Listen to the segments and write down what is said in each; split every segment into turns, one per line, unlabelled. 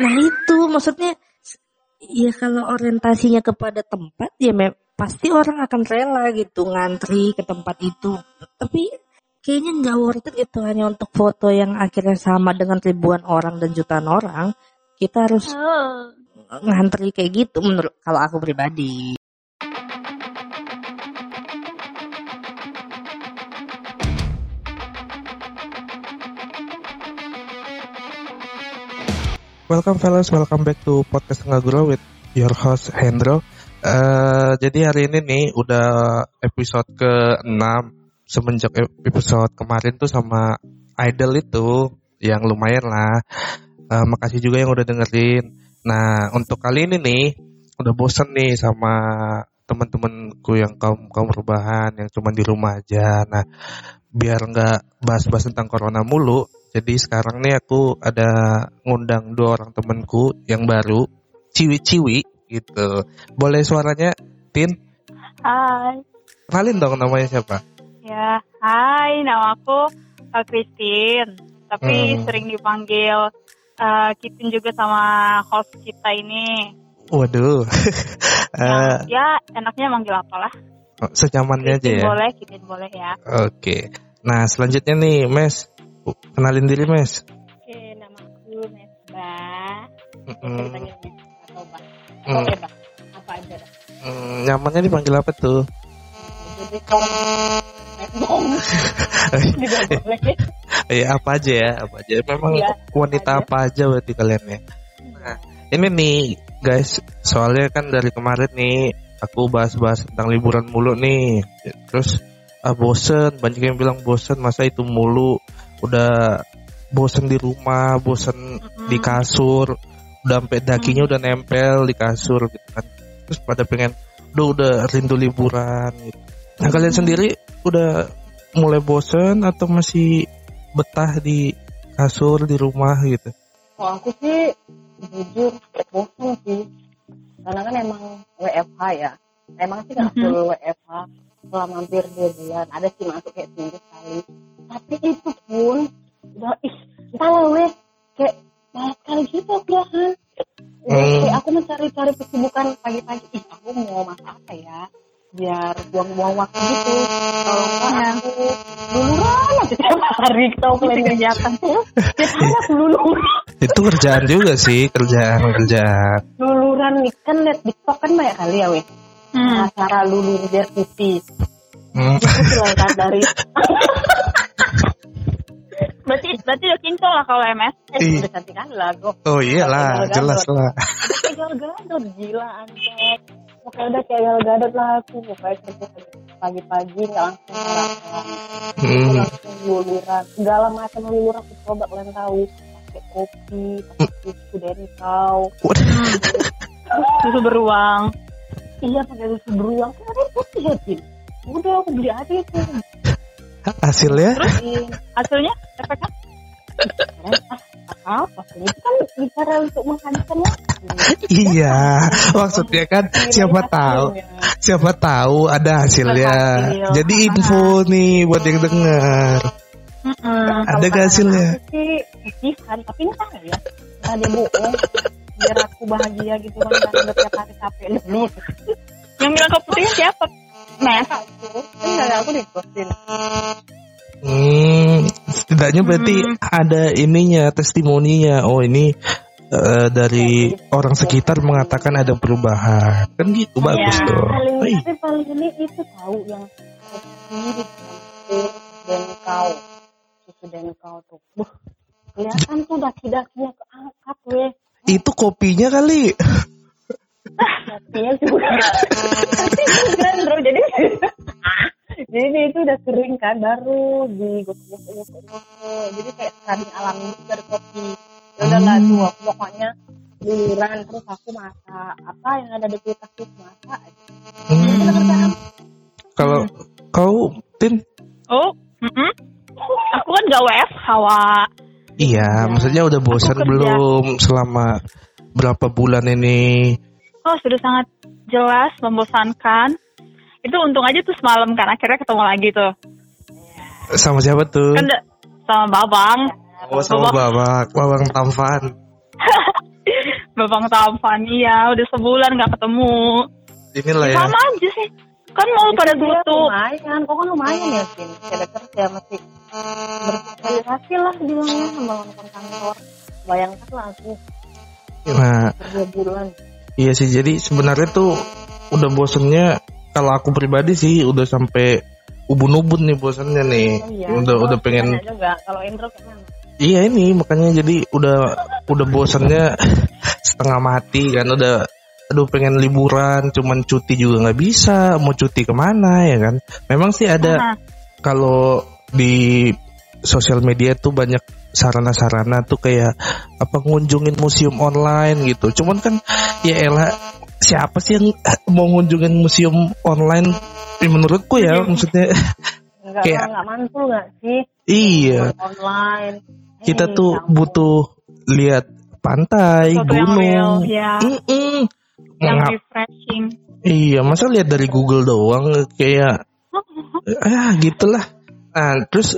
Nah itu maksudnya ya kalau orientasinya kepada tempat ya me- pasti orang akan rela gitu ngantri ke tempat itu. Tapi kayaknya nggak worth it gitu hanya untuk foto yang akhirnya sama dengan ribuan orang dan jutaan orang. Kita harus
Oh.
ngantri kayak gitu menurut kalau aku pribadi.
Welcome fellas, welcome back to podcast Ngaguro with your host Hendro. Eh, jadi hari ini nih udah episode ke-6 semenjak ep- episode kemarin tuh sama Idol itu yang lumayan lah. Eh, makasih juga yang udah dengerin. Nah untuk kali ini nih udah bosen nih sama teman-temanku yang kaum kaum perubahan yang cuma di rumah aja. Nah biar nggak bahas-bahas tentang corona mulu, jadi sekarang nih aku ada ngundang dua orang temenku yang baru, ciwi-ciwi gitu. Boleh suaranya, Tin?
Hai.
Kenalin dong namanya siapa?
Ya, hai. Nama aku uh, Christine. Tapi
Hmm.
sering dipanggil uh, Kitin juga sama host kita ini.
Waduh, Eh,
Yang, ya, enaknya manggil apalah.
senyamannya aja ya.
boleh, Kitin boleh ya.
Oke. Nah selanjutnya nih, Mes. Kenalin diri, Mes.
Oke, nama aku Mesba. Ceritanya Mes atau Bah.
Mm,
Oke, Bah. Apa aja
mm, nyamannya dipanggil apa tuh?
Jadi.
Eh apa aja ya, apa aja. Memang
Iya,
wanita
aja.
apa aja berarti kalian ya. Nah, ini nih guys, soalnya kan dari kemarin nih aku bahas-bahas tentang liburan mulu nih. Terus ah bosen, banyak yang bilang bosen masa itu mulu. Udah bosen di rumah, bosen di
Mm-mm.
kasur, udah sampai dakinya udah nempel di kasur gitu kan. Terus pada pengen udah udah rindu liburan gitu. Nah, kalian sendiri udah mulai bosen atau masih betah di kasur di rumah gitu?
Kalau aku sih jujur bosan sih. Karena kan emang WFH ya. Emang sih nggak full WFH selama hampir dua bulan. Ada sih masuk kayak seminggu sekali. Tapi itu pun udah ih entahlah weh kayak malas kali gitu udahan. Udah
Hmm.
kayak aku mencari-cari kesibukan pagi-pagi. Ih aku mau masak apa ya? Biar buang-buang waktu gitu. Kalau enggak
Iya.
aku luluran aja tiap hari tahu kalian kegiatan. Tiap hari aku luluran.
Itu kerjaan juga sih, kerjaan kerjaan.
luluran nih kan liat TikTok kan banyak kali ya weh
Hmm.
cara lulur biar putih
Hmm.
dari
Berarti berarti udah kincol lah kalau MS.
eh udah cantik kan lagu
Oh iyalah,
Gal
jelas lah.
gal gadot gila antek pokoknya udah kayak gal gadot lah aku pokoknya kerja pagi-pagi nggak langsung sarapan
Hmm.
langsung luluran segala macam luluran aku coba kalian tahu pakai kopi pakai susu dari kau
Susu beruang.
iya pakai susu beruang kan ada putih ya udah aku beli aja itu
hasilnya?
Tin.
Hasilnya efeknya?
Ah apa itu kan bicara untuk menghabiskan waktu
Iya, maksudnya kan siapa tahu, siapa tahu ada hasilnya.
Hasil.
Jadi info nih buat yang dengar. Ada gak hasilnya?
Sih pilihan tapi entah ya entah dia bohong biar aku bahagia gitu kan tiap hari capek
Yang bilang keputihnya siapa? Mes.
aku kan dari aku dikosin
Hmm, setidaknya berarti
Hmm.
ada ininya, testimoninya. Oh ini eh, dari orang sekitar mengatakan ada perubahan. Kan gitu bagus
Iya.
dong.
paling tapi paling ini itu tahu yang kopi dicampur denkau susu denkau tuh Buh, kelihatan tuh daki-dakinya keangkat weh
itu kopinya kali.
Kopinya juga. Bro jadi jadi itu udah kering kan baru digosok-gosok jadi kayak kering alami dari kopi. Ya udah lah
Hmm.
tuh aku pokoknya luluran terus aku masak apa yang ada di kulkas itu masak aja.
Hmm, kalau kau tin?
Oh, aku kan gak WFH, Wak.
Iya, maksudnya udah bosan belum selama berapa bulan ini?
Oh, sudah sangat jelas membosankan. Itu untung aja tuh semalam kan akhirnya ketemu lagi tuh.
Sama siapa tuh?
Kan sama Babang.
Oh, sama Babak, Babang Tampan.
Babang Tampan, iya udah sebulan nggak ketemu.
Inilah ya.
Sama aja sih. Kan mau pada
Dia
tutup.
lumayan kok kan lumayan ya Vin Saya kerja masih bersosialisasi lah bilangnya nonton kantor bayangkan lah aku
Nah,
berdua bulan
iya sih. Jadi sebenarnya tuh udah bosennya kalau aku pribadi sih udah sampai ubun-ubun nih bosennya nih.
oh, iya.
Udah
Oh,
udah pengen
juga kalau Indro gimana
Iya ini makanya jadi udah udah bosannya setengah mati kan udah aduh pengen liburan cuman cuti juga nggak bisa mau cuti ke mana ya kan memang sih ada
Nah,
kalau di sosial media tuh banyak sarana-sarana tuh kayak apa ngunjungin museum online gitu cuman kan ya elah siapa sih yang mau ngunjungin museum online Ya, menurutku ya maksudnya
Enggak
Kayak-
enggak mantul nggak sih
iya
online
kita
Eh,
tuh
campur.
butuh lihat pantai,
sesuatu yang real,
gunung.
ya.
Mm-mm.
Yang
Ngap-
refreshing.
iya, masa lihat dari Google doang kayak ah gitulah. Nah, terus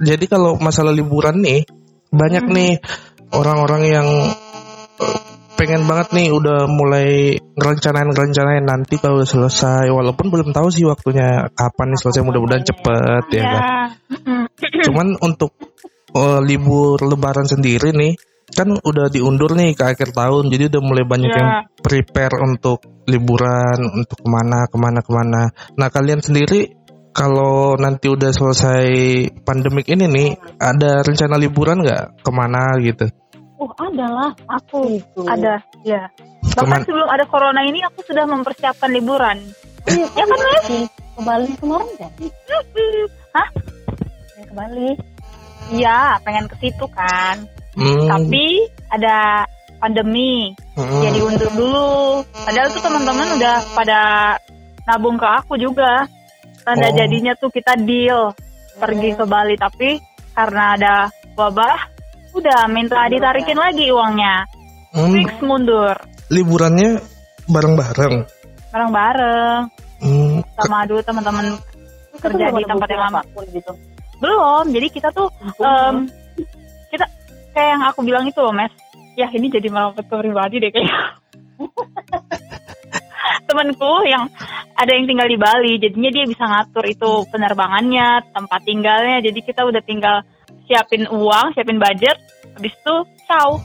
jadi kalau masalah liburan nih banyak
Mhm.
nih orang-orang yang eh, pengen banget nih udah mulai ngerencanain-ngerencanain nanti kalau udah selesai walaupun belum tahu sih waktunya kapan nih selesai mudah-mudahan cepet ya kan.
Ya. Mm-mm.
Cuman untuk eh, libur lebaran sendiri nih kan udah diundur nih ke akhir tahun jadi udah mulai banyak
Ya.
yang prepare untuk liburan untuk ke mana ke mana ke mana nah kalian sendiri kalau nanti udah selesai pandemik ini nih ada rencana liburan nggak ke mana gitu
oh ada lah aku itu
Ada, ya.
Keman-
Bahkan sebelum ada corona ini aku sudah mempersiapkan liburan.
Iya,
Ya kan, Mas?
ke Bali kemarin jadi
Hah?
ke Bali
Iya, pengen ke situ kan.
Hmm,
Tapi ada pandemi,
hmm.
jadi undur dulu. Padahal tuh teman-teman udah pada nabung ke aku juga. Tanda
Oh.
jadinya tuh kita deal pergi ke Bali, tapi karena ada wabah, udah minta ditarikin lagi uangnya.
Hmm,
Fix mundur,
liburannya bareng-bareng
bareng-bareng
Hmm,
sama dulu teman-teman Kerja di tempat yang lama.
gitu
belum. Jadi kita tuh em, kita kayak yang aku bilang itu loh, Mes. Ya ini jadi ke pribadi deh kayaknya. Temenku yang ada yang tinggal di Bali, jadinya dia bisa ngatur itu penerbangannya, tempat tinggalnya. Jadi kita udah tinggal siapin uang, siapin budget, habis itu ciao.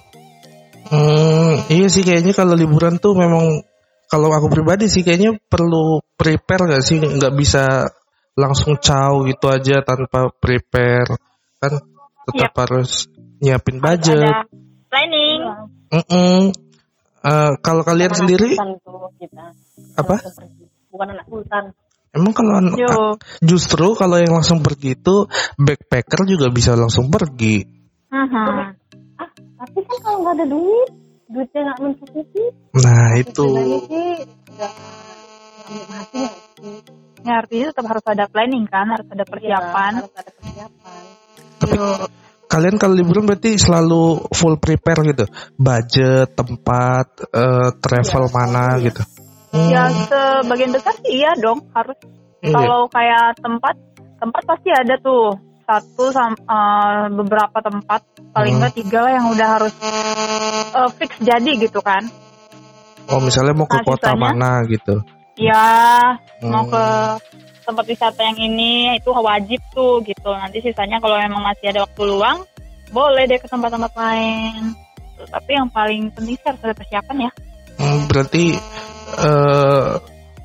Hmm, iya sih kayaknya kalau liburan tuh memang kalau aku pribadi sih kayaknya perlu prepare gak sih nggak bisa langsung caw gitu aja tanpa prepare kan tetap harus nyiapin budget.
Planning.
Mm-mm. Eh, kalau kalian
Bukan
sendiri
kita
apa?
Bukan anak sultan
Emang kalau an-
Yo.
justru kalau yang langsung pergi itu backpacker juga bisa langsung pergi.
Mhm.
tapi kan kalau nggak ada duit duitnya nggak mencukupi
Nah itu.
Ya artinya tetap harus ada planning kan, harus ada
Iya,
persiapan.
harus ada persiapan
Tapi kalian kalau liburan berarti selalu full prepare gitu, budget, tempat, eh, travel
Iya,
mana
iya.
gitu. Hmm,
Ya sebagian besar sih iya dong harus.
iya.
Kalau kayak tempat, tempat pasti ada tuh satu sam- eh, beberapa tempat paling
Hmm.
nggak tiga lah yang udah harus eh, fix jadi gitu kan.
Oh misalnya mau ke
Nah,
kota
sisanya?
mana gitu.
Ya mau
Hmm.
ke tempat wisata yang ini itu wajib tuh gitu. Nanti sisanya kalau memang masih ada waktu luang boleh deh ke tempat-tempat lain. Tapi yang paling penting sih harus ada persiapan ya.
Hmm, berarti eh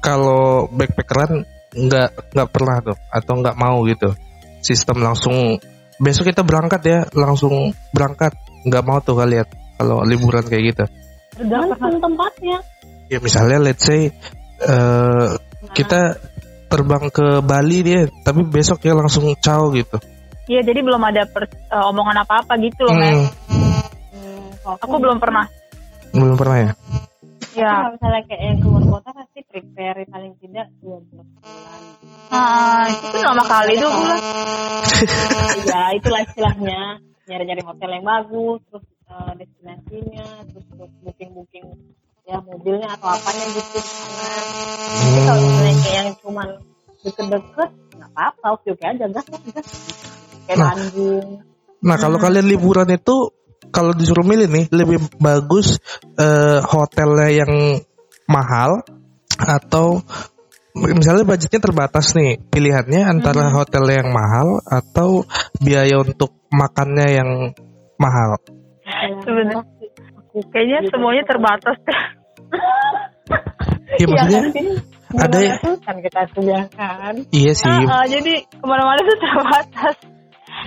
kalau backpackeran nggak nggak pernah tuh atau nggak mau gitu. Sistem langsung besok kita berangkat ya, langsung berangkat. Nggak mau tuh kalian kalau liburan kayak gitu.
tergantung tempatnya
Ya misalnya let's say eh kita terbang ke Bali dia, tapi besok ya langsung caw gitu.
Iya jadi belum ada per- eh, omongan apa-apa gitu loh,
Hmm,
hmm,
Aku belum pernah.
belum pernah ya.
Ya.
kalau misalnya kayak yang keluar kota pasti prepare paling tidak dua bulan
Nah, itu tuh lama kali dua bulan.
ya itulah istilahnya nyari-nyari hotel yang bagus terus eh, destinasinya terus terus booking-booking ya mobilnya atau apanya gitu di sana tapi kalau misalnya kayak yang cuman deket-deket nggak apa-apa oke oke aja gas kayak
Nah.
Bandung
Nah kalau kalian liburan itu kalau disuruh milih nih lebih bagus eh, hotelnya yang mahal atau misalnya budgetnya terbatas nih pilihannya antara hotel yang mahal atau biaya untuk makannya yang mahal.
Sebenarnya kayaknya semuanya terbatas deh.
Ya maksudnya ada ya-
kan kita kuliah kan.
iya sih.
Ah, ah, jadi ke mana-mana tuh terbatas.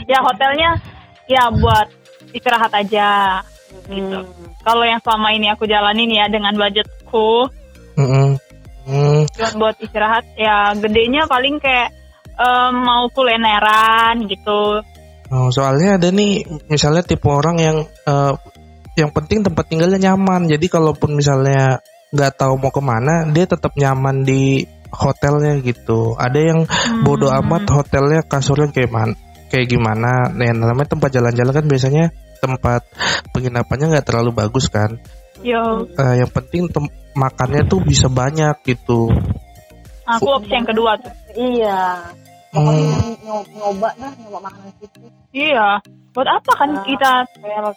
Ya hotelnya ya buat istirahat aja. Gitu. Kalau yang selama ini aku jalanin ya dengan budgetku
Mm-mm. Hmm,
cuma buat istirahat ya gedenya paling kayak em, mau kulineran gitu.
oh, soalnya ada nih misalnya tipe orang yang eh, yang penting tempat tinggalnya nyaman. Jadi kalaupun misalnya nggak tahu mau ke mana, dia tetap nyaman di hotelnya gitu. Ada yang bodoh
Hmm.
amat hotelnya kasurnya kayak man kayak gimana. Nah, yang namanya tempat jalan-jalan kan biasanya tempat penginapannya nggak terlalu bagus kan.
Yo,
Eh, yang penting tem- makannya tuh bisa banyak gitu.
aku opsi yang kedua tuh.
Iya.
Hmm.
Nyoba, nyoba dah, nyoba makanan situ.
Iya. Buat apa kan
Ah.
kita
Kayak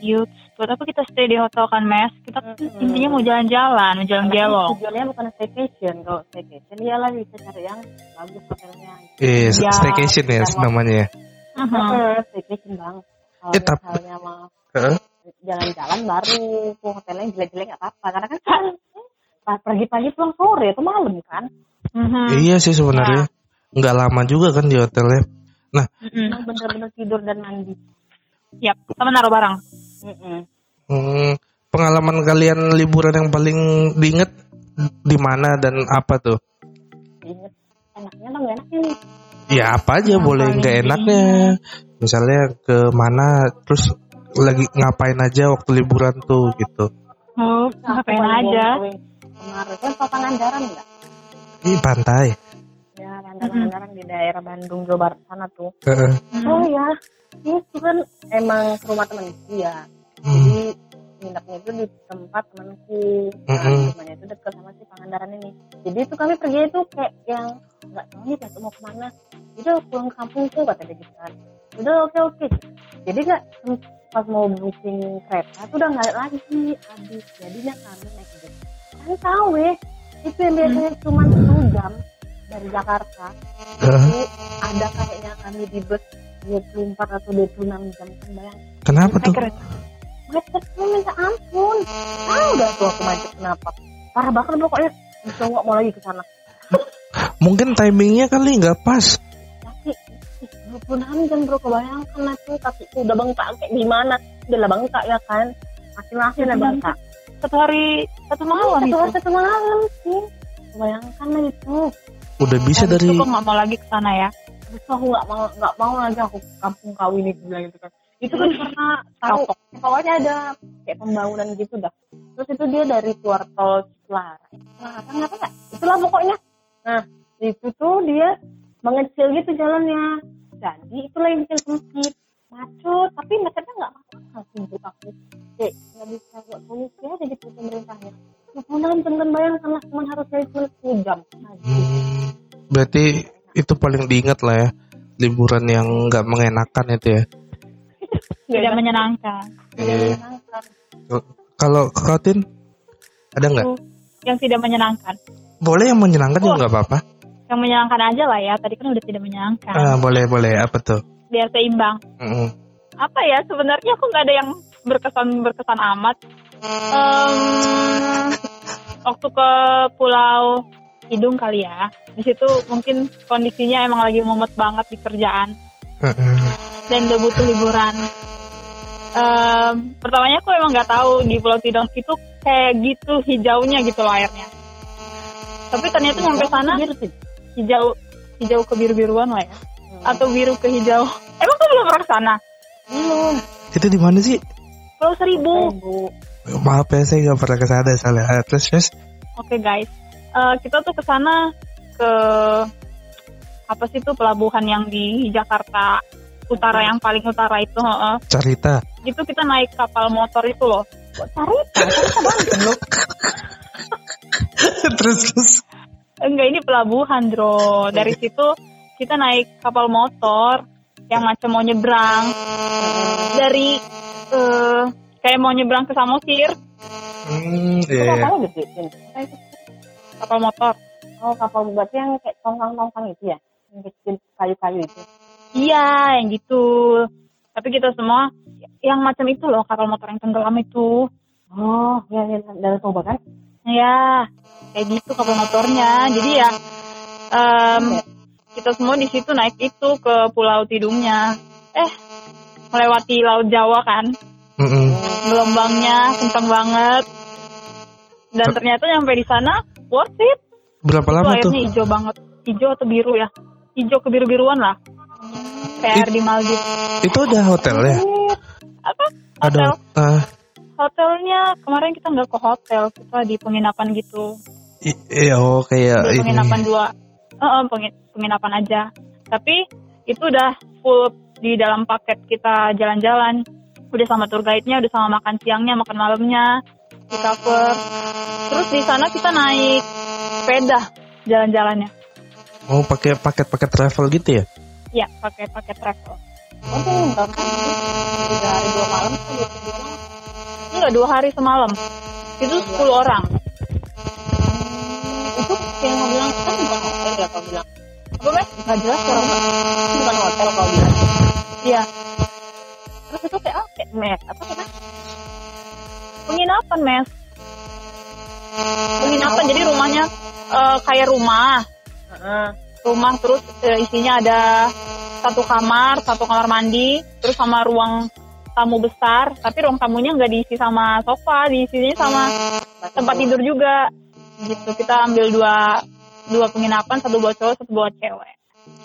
youth? Buat apa kita stay di hotel kan mes? Kita kan
Mm-mm.
intinya mau jalan-jalan, mau jalan
Karena
gelo.
Tujuannya bukan staycation. Kalau staycation iyalah bisa cari yang bagus hotelnya.
Eh,
Ya,
staycation ya namanya ya.
Mhm.
Heeh, staycation bang. Kalau
Eh, tapi-
misalnya mau
Heeh.
jalan-jalan baru ke hotelnya yang jelek-jelek nggak apa-apa karena kan pas pagi-pagi pulang sore atau malam kan
Mhm.
Iya sih sebenarnya. Nggak lama juga kan di hotelnya.
Mhm.
Emang bener-bener tidur dan mandi
Yap, sama naruh barang.
Mm-mm.
Hmm, pengalaman kalian liburan yang paling diinget di mana dan apa tuh?
inget enaknya atau nggak enaknya nih
Ya apa aja
Yang
boleh nggak enaknya. Misalnya ke mana terus lagi ngapain aja waktu liburan tuh gitu.
Oh, ngapain aja?
kemarin kan Papangandaran nggak
Ih pantai.
ya Pangandaran di daerah Bandung Jawa Barat sana tuh
Heeh.
Mhm.
oh ya itu kan emang ke rumah ya
Hmm.
Jadi nginepnya itu di tempat temanku. Nah,
Mm-mm.
rumahnya itu dekat sama si Pangandaran ini. Jadi itu kami pergi itu kayak yang nggak tahu nih mau ke mana. Udah pulang kampungku kata dia gitu kan. Udah oke oke. Jadi nggak pas mau booking kereta tuh udah nggak lagi habis. Jadinya kami naik bis kan tahu ya. Itu yang biasanya cuma satu jam dari Jakarta. Itu ada kayaknya kami di bus 24 atau 26 jam kan bayang
Kenapa tuh?
Macetnya minta ampun. Tahu gak tuh aku macet kenapa? Parah banget pokoknya. Bisa nggak mau lagi ke sana.
Mungkin timingnya kali nggak pas.
tapi ih, 26 jam bro kebayangkan tuh kaki udah bengkak kayak gimana udah lah bengkak ya kan? Masing-masing lah bengkak
Satu hari, satu malam
satu
itu.
hari satu malam sih. Kebayangkan lah itu.
Udah bisa
Habis
dari
itu kok nggak mau lagi ke sana ya?
Terus aku nggak mau nggak mau lagi aku ke kampung kau ini bilang gitu kan itu kan karena tahu pokoknya ada kayak pembangunan gitu dah. Terus itu dia dari keluar tol Selara Selatan apa ya itulah pokoknya. Nah itu tuh dia mengecil gitu jalannya. Jadi itulah yang bikin sempit macet tapi macetnya nggak masalah sih menurut aku. Kayak nggak bisa buat solusi aja gitu pemerintahnya. Mudah-mudahan teman bayangkan lah cuma harus dari cuma 10 jam Nah,
Hmm, berarti itu paling diingat lah ya liburan yang nggak mengenakan itu ya.
Tidak menyenangkan.
Iya.
menyenangkan.
Kalau Katin ada nggak?
Yang tidak menyenangkan.
Boleh yang menyenangkan juga
Wah.
nggak apa-apa.
Yang menyenangkan aja lah ya. Tadi kan udah tidak menyenangkan.
Ah, boleh boleh apa tuh?
Biar seimbang.
Mm-mm.
Apa ya? Sebenarnya aku nggak ada yang berkesan berkesan amat. Em, waktu ke Pulau Hidung kali ya. Di situ mungkin kondisinya emang lagi mumet banget di kerjaan.
Mm-mm.
Dan udah butuh liburan. Em, pertamanya aku emang nggak tahu di Pulau Tidung itu kayak gitu hijaunya gitu loh airnya. Tapi ternyata sampai sana
Biru sih.
hijau hijau ke biru biruan lah ya, atau biru ke hijau. Emang kamu belum pernah ke sana?
belum
Itu di mana sih?
Pulau Seribu.
Ibu.
Maaf ya saya nggak pernah ke sana soalnya. Ah, Terus terus.
Oke guys, Eh, kita tuh ke sana ke apa sih tuh pelabuhan yang di Jakarta Utara yang paling utara itu, heeh.
Cerita.
Itu kita naik kapal motor itu loh.
Cari kita banget loh.
terus terus.
Enggak ini pelabuhan bro. Dari situ kita naik kapal motor yang macam mau nyebrang dari eh kayak mau nyebrang ke Samosir
Hmm, iya.
Apa itu?
kapal motor.
Oh kapal berarti yang kayak tongkang-tongkang itu ya? Yang kecil kayu-kayu itu.
Iya, yang gitu. Tapi kita semua yang macam itu loh kapal motor yang tenggelam itu.
Oh, ya, ya dari Toba kan?
Ya, kayak gitu kapal motornya. Jadi ya em, kita semua di situ naik itu ke Pulau Tidungnya. Eh, melewati Laut Jawa kan.
Mm-mm.
Gelombangnya kencang banget. Dan ternyata nyampe di sana worth it.
Berapa
Itu
lama tuh?
airnya hijau banget. Hijau atau biru ya? Hijau ke biru-biruan lah. Kayak air di Maldives.
Itu ada hotelnya?
Apa?
Ada.
Hotel.
ah,
Hotelnya kemarin kita nggak ke hotel, kita di penginapan gitu.
iya, oh kayak
Di
ini.
penginapan dua, Eh, eh, pengi- penginapan aja. Tapi itu udah full di dalam paket kita jalan-jalan. Udah sama tour guide-nya, udah sama makan siangnya, makan malamnya, di cover. Terus di sana kita naik sepeda jalan-jalannya.
Oh, pakai paket-paket travel gitu ya?
Ya, pakai paket travel.
Oh, itu yang berapa? Tiga hari dua malam tiga malam?
Enggak, dua hari semalam. Itu 10 orang.
Hmm, itu yang mau bilang kan bukan hotel ya kau bilang.
Apa, Mas? Nggak jelas Mas.
Bukan hotel kau bilang.
Iya,
Terus itu kayak apa? Kayak mes apa apa?
penginapan, Mes. Penginapan, jadi rumahnya eh, kayak rumah.
Heeh.
Rumah terus eh, isinya ada satu kamar, satu kamar mandi, terus sama ruang tamu besar, tapi ruang tamunya nggak diisi sama sofa, diisinya sama tempat tidur juga. Gitu kita ambil dua dua penginapan, satu buat cowok, satu buat cewek.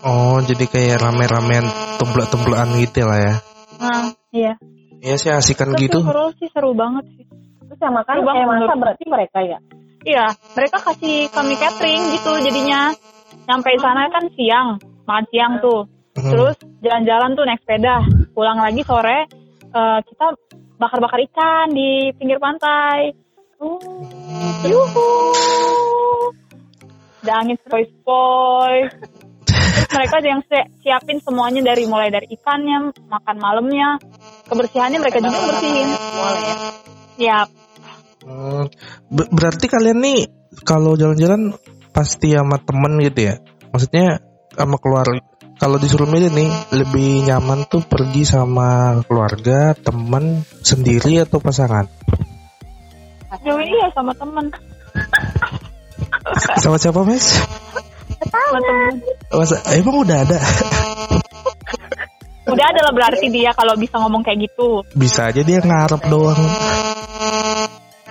Oh, jadi kayak rame-ramean templak-templakan gitu lah ya.
Nah, iya.
Iya sih asikan
Tapi
gitu.
seru sih seru banget sih.
Terus yang makan
Seru menurut-
berarti mereka ya?
Iya, mereka kasih kami catering gitu jadinya. Sampai sana kan siang, makan siang tuh.
Hmm.
Terus jalan-jalan tuh naik sepeda. Pulang lagi sore eh, kita bakar-bakar ikan di pinggir pantai. Yuhu. Ada angin sepoi-sepoi. Mereka ada yang si- siapin semuanya dari mulai dari ikannya, makan malamnya, kebersihannya mereka juga bersihin. Siap.
Hmm, ber- berarti kalian nih kalau jalan-jalan pasti sama temen gitu ya? Maksudnya sama keluarga. Kalau disuruh milih nih, lebih nyaman tuh pergi sama keluarga, temen, sendiri atau pasangan?
Jauh ini ya sama temen.
Sama siapa, Mes?
Sama temen.
Masa, emang udah ada?
Udah ada lah berarti dia kalau bisa ngomong kayak gitu.
Bisa aja dia ngarep doang.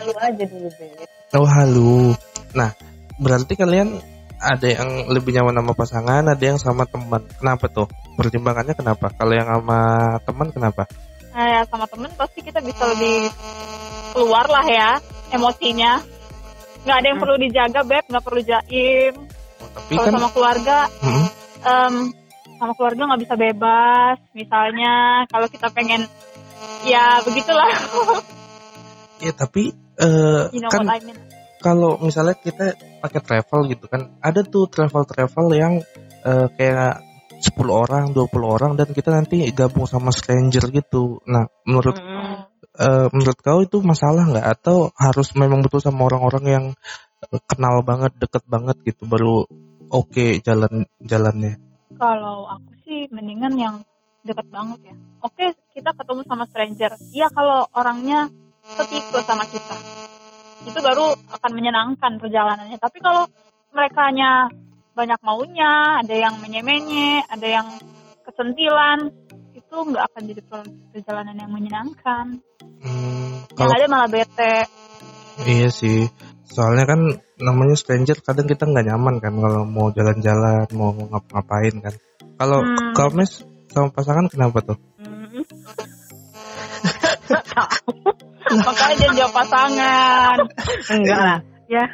Lalu aja dulu deh.
Oh, halu. Nah, berarti kalian ada yang lebih nyaman sama pasangan, ada yang sama teman. Kenapa tuh? Pertimbangannya kenapa? Kalau yang sama teman kenapa?
Nah, ya sama temen pasti kita bisa lebih keluar lah ya emosinya. Nggak ada yang perlu dijaga, Beb. Nggak perlu jaim.
Oh, tapi
Kalau
kan
sama keluarga,
Hmm,
em, sama keluarga nggak bisa bebas. Misalnya kalau kita pengen, ya begitulah.
ya tapi eh,
you know
kan
what I mean.
Kalau misalnya kita pakai travel gitu kan, ada tuh travel-travel yang eh, kayak 10 orang, 20 orang dan kita nanti gabung sama stranger gitu. Nah, menurut
Hmm.
eh, menurut kau itu masalah nggak atau harus memang betul sama orang-orang yang eh, kenal banget, deket banget gitu baru oke jalan jalannya.
Kalau aku sih mendingan yang deket banget ya. Oke, kita ketemu sama stranger. Iya kalau orangnya setipe sama kita. Itu baru akan menyenangkan perjalanannya. Tapi kalau mereka banyak maunya, ada yang menye-menye, ada yang kesentilan, itu nggak akan jadi per- perjalanan yang menyenangkan.
Hmm,
Yang
kalau
ada malah bete.
iya sih, soalnya kan namanya stranger kadang kita nggak nyaman kan kalau mau jalan-jalan, mau ngapa-ngapain kan. Kalau
Hmm.
kalau mes sama pasangan kenapa tuh?
Hmm. Makanya jangan jawab pasangan.
Enggak lah. Ya,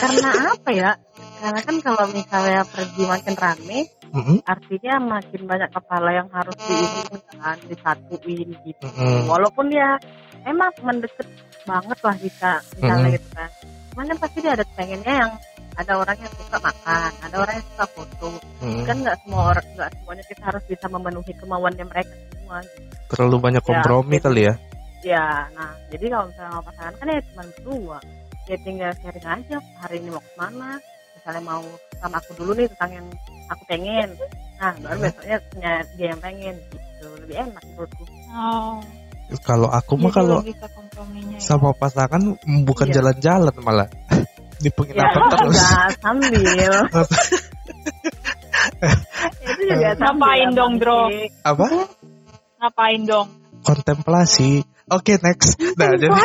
karena apa ya? Karena kan kalau misalnya pergi makin rame,
Mm-mm,
artinya makin banyak kepala yang harus diinin kan, disatuin gitu.
mm-mm.
Walaupun dia emang mendekat banget lah bisa misalnya
Mm-mm.
gitu kan. Cuman kan pasti dia ada pengennya yang ada orang yang suka makan, ada orang yang suka foto.
Mm-mm.
Kan nggak semua orang, nggak semuanya kita harus bisa memenuhi kemauannya mereka semua. gitu.
Terlalu banyak kompromi
Ya,
kali ya.
Ya nah jadi kalau misalnya sama pasangan kan ya cuma berdua ya tinggal sharing aja hari ini mau ke mana misalnya mau sama aku dulu nih tentang yang aku pengen nah baru besoknya punya dia yang pengen gitu lebih enak menurutku
Oh.
Kalau aku mah kalau
ya.
sama pasangan bukan
Iya.
jalan-jalan malah di
ya
penginapan terus.
enggak sambil itu juga
Ngapain dong, Bro?
Apa?
Ngapain dong?
Kontemplasi. Oke next. Nah jadi.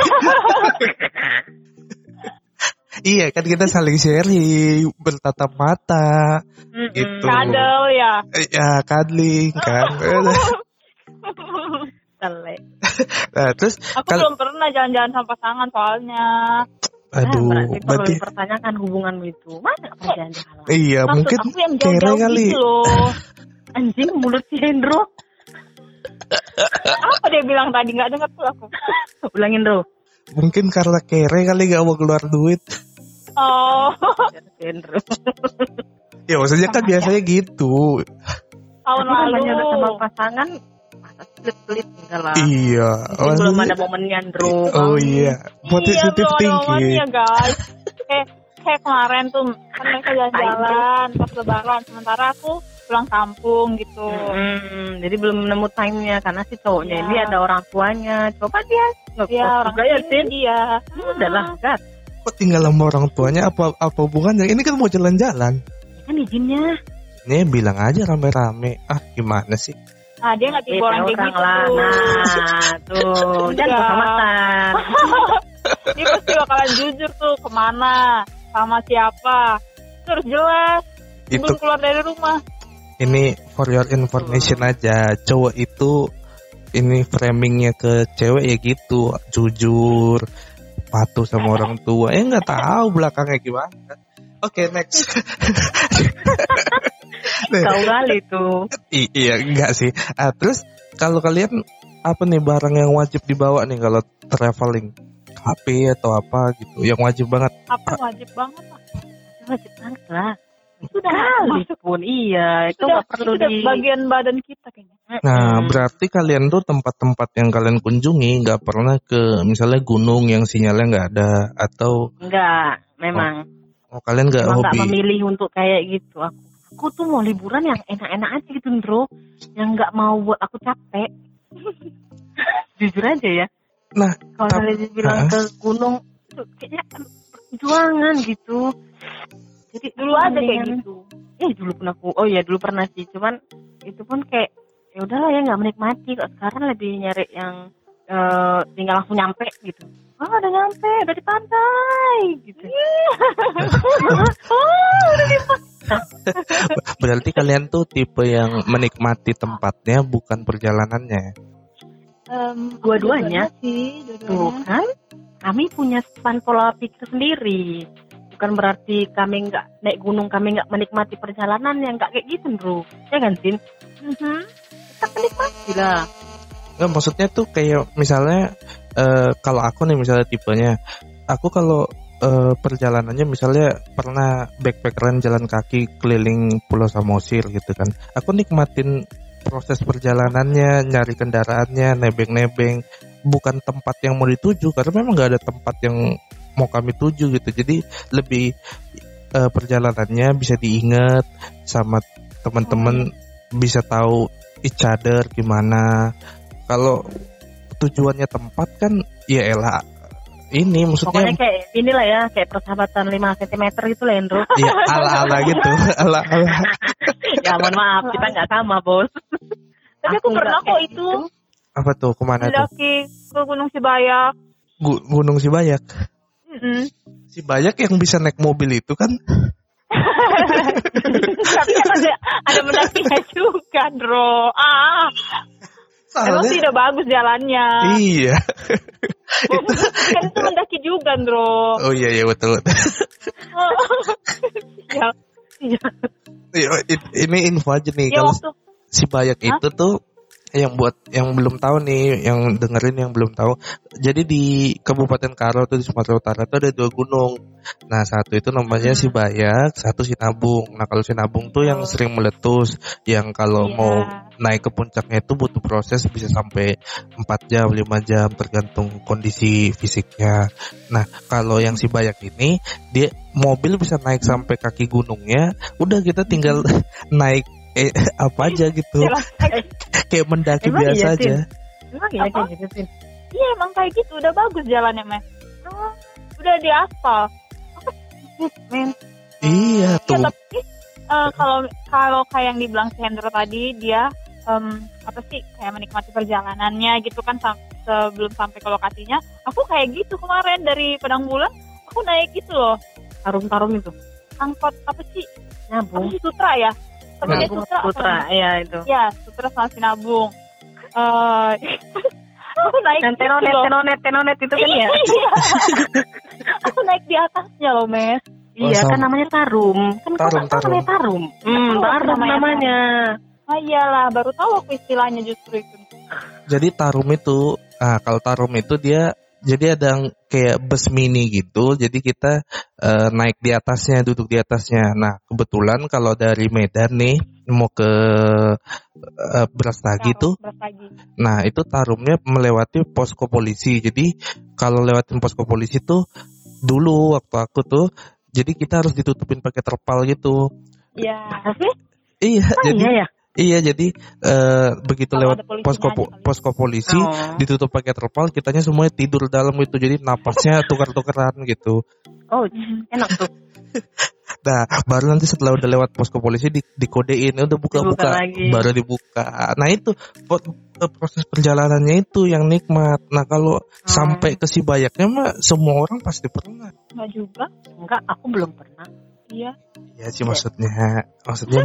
iya kan kita saling sharing bertatap mata
Mm-mm.
Gitu.
Kadel ya.
Ya cuddling kan
Telek.
nah terus
Aku
Kal-
belum pernah jalan-jalan sama pasangan soalnya.
Nah,
aduh
berarti perlu
berarti
dipertanyakan hubunganmu itu mana pernah jalan-jalan
iya
Maksud
mungkin
aku yang
kere
jauh-jauh
kali
gitu loh.
anjing mulut si Hendro
Apa dia bilang tadi? Nggak dengar tuh aku.
ulangin Ro.
Mungkin karena kere kali gak mau keluar duit.
Oh,
ya maksudnya kan biasanya gitu.
Tahun
Tapi
lalu.
namanya udah sama pasangan pelit-pelit enggak lah?
Iya
Mungkin belum ada momennya Andro
oh iya. Positive
iya,
thinking.
ya guys. kayak kayak kemarin tuh kan mereka jalan-jalan pas lebaran. Sementara aku pulang kampung gitu.
Hmm, jadi belum nemu time-nya karena si cowoknya
Iya.
ini ada orang tuanya. Coba dia nggak
Iya, orang
juga ya,
sini
Tin.
dia.
Udah lah, Gat.
kok tinggal sama orang tuanya apa apa hubungannya ini kan mau jalan-jalan
Kan izinnya.
Nih bilang aja rame-rame ah gimana sih
Nah, dia nggak tipe orang kayak
orang
gitu
lah. Nah, tuh. Jangan
Enggak.
kesamatan.
dia pasti bakalan jujur tuh ke mana, sama siapa. Terus jelas
itu
sebelum keluar dari rumah.
Ini for your information aja cowok itu ini framingnya ke cewek ya gitu jujur patuh sama orang tua. Eh nggak tahu belakangnya gimana. Oke next. Nih,
Kau kali tuh.
i- iya enggak sih. Ah, terus kalau kalian apa nih barang yang wajib dibawa nih kalau traveling? HP atau apa gitu yang wajib banget?
Apa wajib banget.
Wajib banget lah. Sudah kali pun iya. Itu
Sudah,
nggak perlu
sudah
di.
bagian badan kita kayaknya.
Nah,
Mm-mm.
berarti kalian tuh tempat-tempat yang kalian kunjungi nggak pernah ke misalnya gunung yang sinyalnya nggak ada atau
Enggak, memang.
oh, kalian nggak
nggak
hobi
memilih untuk kayak gitu. Aku, aku tuh mau liburan yang enak-enak aja gitu, bro. Yang nggak mau buat aku capek. Jujur aja ya.
Nah,
kalau
tap-
misalnya bilang ke gunung, tuh kayaknya perjuangan gitu. Jadi
Dulu ada kayak
mendingan-
gitu.
Eh dulu pun aku, oh iya dulu pernah sih. Cuman itu pun kayak ya udahlah ya nggak menikmati. Kok sekarang lebih nyari yang eh, tinggal langsung nyampe gitu. Oh udah nyampe, udah di pantai gitu. oh udah di pantai.
berarti kalian tuh tipe yang menikmati tempatnya bukan perjalanannya.
Em,
Dua-duanya.
dua-duanya sih,
Tuh
dua-duanya.
kan, kami punya span pola pikir sendiri. Bukan berarti kami nggak naik gunung, kami nggak menikmati perjalanan yang nggak kayak gitu, bro. Ya kan?
Mhm.
Kita menikmati lah.
Nggak, maksudnya tuh kayak misalnya eh, kalau aku nih misalnya tipenya, aku kalau eh, perjalanannya misalnya pernah backpackeran jalan kaki keliling Pulau Samosir gitu kan. Aku nikmatin proses perjalanannya, nyari kendaraannya, nebeng-nebeng, bukan tempat yang mau dituju karena memang nggak ada tempat yang mau kami tuju gitu. Jadi lebih eh, perjalanannya bisa diingat sama teman-teman bisa tahu each other gimana. Kalau tujuannya tempat kan ya elah ini maksudnya
Pokoknya kayak inilah ya, kayak persahabatan 5 cm gitu lah, Endro.
ya ala-ala gitu, ala-ala.
ya mohon maaf, kita nggak sama, bos.
Tapi aku,
nggak
pernah kok itu
gitu.
Apa tuh ke mana tuh?
mendaki ke Gunung Sibayak.
Gu- Gunung Sibayak.
Mm-mm.
Sibayak yang bisa naik mobil itu kan?
Tapi kan ada ada mendakinya juga, Bro. Ah, emang
Soalnya
tidak bagus jalannya.
iya.
kan itu mendaki juga, Bro.
Oh iya iya betul. betul.
ya, ya,
Iya, i- ini info aja nih
ya
kalau
waktu
Sibayak
Hah?
itu tuh yang buat yang belum tahu nih, yang dengerin yang belum tahu. Jadi di Kabupaten Karo tuh di Sumatera Utara tuh ada dua gunung. Nah, satu itu namanya
Hmm.
Sibayak, satu Sinabung. Nah, kalau Sinabung tuh yang
Oh.
sering meletus, yang kalau
Iya.
mau naik ke puncaknya itu butuh proses bisa sampai 4 jam, 5 jam tergantung kondisi fisiknya. Nah, kalau yang Sibayak ini dia mobil bisa naik sampai kaki gunungnya, udah kita tinggal naik eh, apa aja gitu.
Kaki.
Kayak mendaki
Emang
biasa
iya,
aja.
Emang iya
Apa?
kayak gitu Tin?
Iya emang kayak gitu udah bagus jalannya meh. Oh, udah di aspal.
Men,
Iya
Ya,
tuh.
tapi eh, kalau kalau kayak yang dibilang si Hendro tadi dia em, apa sih kayak menikmati perjalanannya gitu kan sam- sebelum sampai ke lokasinya. Aku kayak gitu kemarin dari Padang Bulan aku naik gitu loh
tarum-tarum itu.
angkot apa sih apa
Nyambung.
sih Sutra ya? Tapi dia
Nyambung
Sutra. namanya?
ya itu.
Ya Sutra sama Sinabung. Eh aku naik
Dan tenonet, tenonet, tenonet itu kan ya.
Iya. aku naik di atasnya loh mes.
Oh,
Iya kan namanya tarum. Kan
Tarum,
tarum,
tarum.
namanya tarum. Hmm,
Tahu
tarum
namanya.
namanya.
Ah iyalah baru tahu aku istilahnya justru itu.
Jadi tarum itu, ah kalau tarum itu dia jadi ada yang kayak bus mini gitu. Jadi kita eh, naik di atasnya, duduk di atasnya. Nah kebetulan kalau dari Medan nih mau ke eh, Brastagi tuh,
Berpagi.
nah itu tarumnya melewati posko polisi. Jadi kalau lewatin posko polisi tuh dulu waktu aku tuh, jadi kita harus ditutupin pakai terpal gitu.
Iya.
Masa sih?
Iya,
Oh,
jadi
iya ya.
Iya jadi eh, begitu
Kalau
lewat posko posko polisi
Oh.
ditutup pakai terpal kitanya semuanya tidur dalam gitu jadi napasnya tukar-tukaran gitu
Oh, enak tuh.
nah baru nanti setelah udah lewat posko polisi di, dikodein udah buka-buka baru dibuka nah itu eh, proses perjalanannya itu yang nikmat nah kalau
Hmm.
sampai ke si bayaknya mah semua orang pasti pernah
Enggak juga.
Enggak, aku belum pernah.
Iya.
ya sih maksudnya maksudnya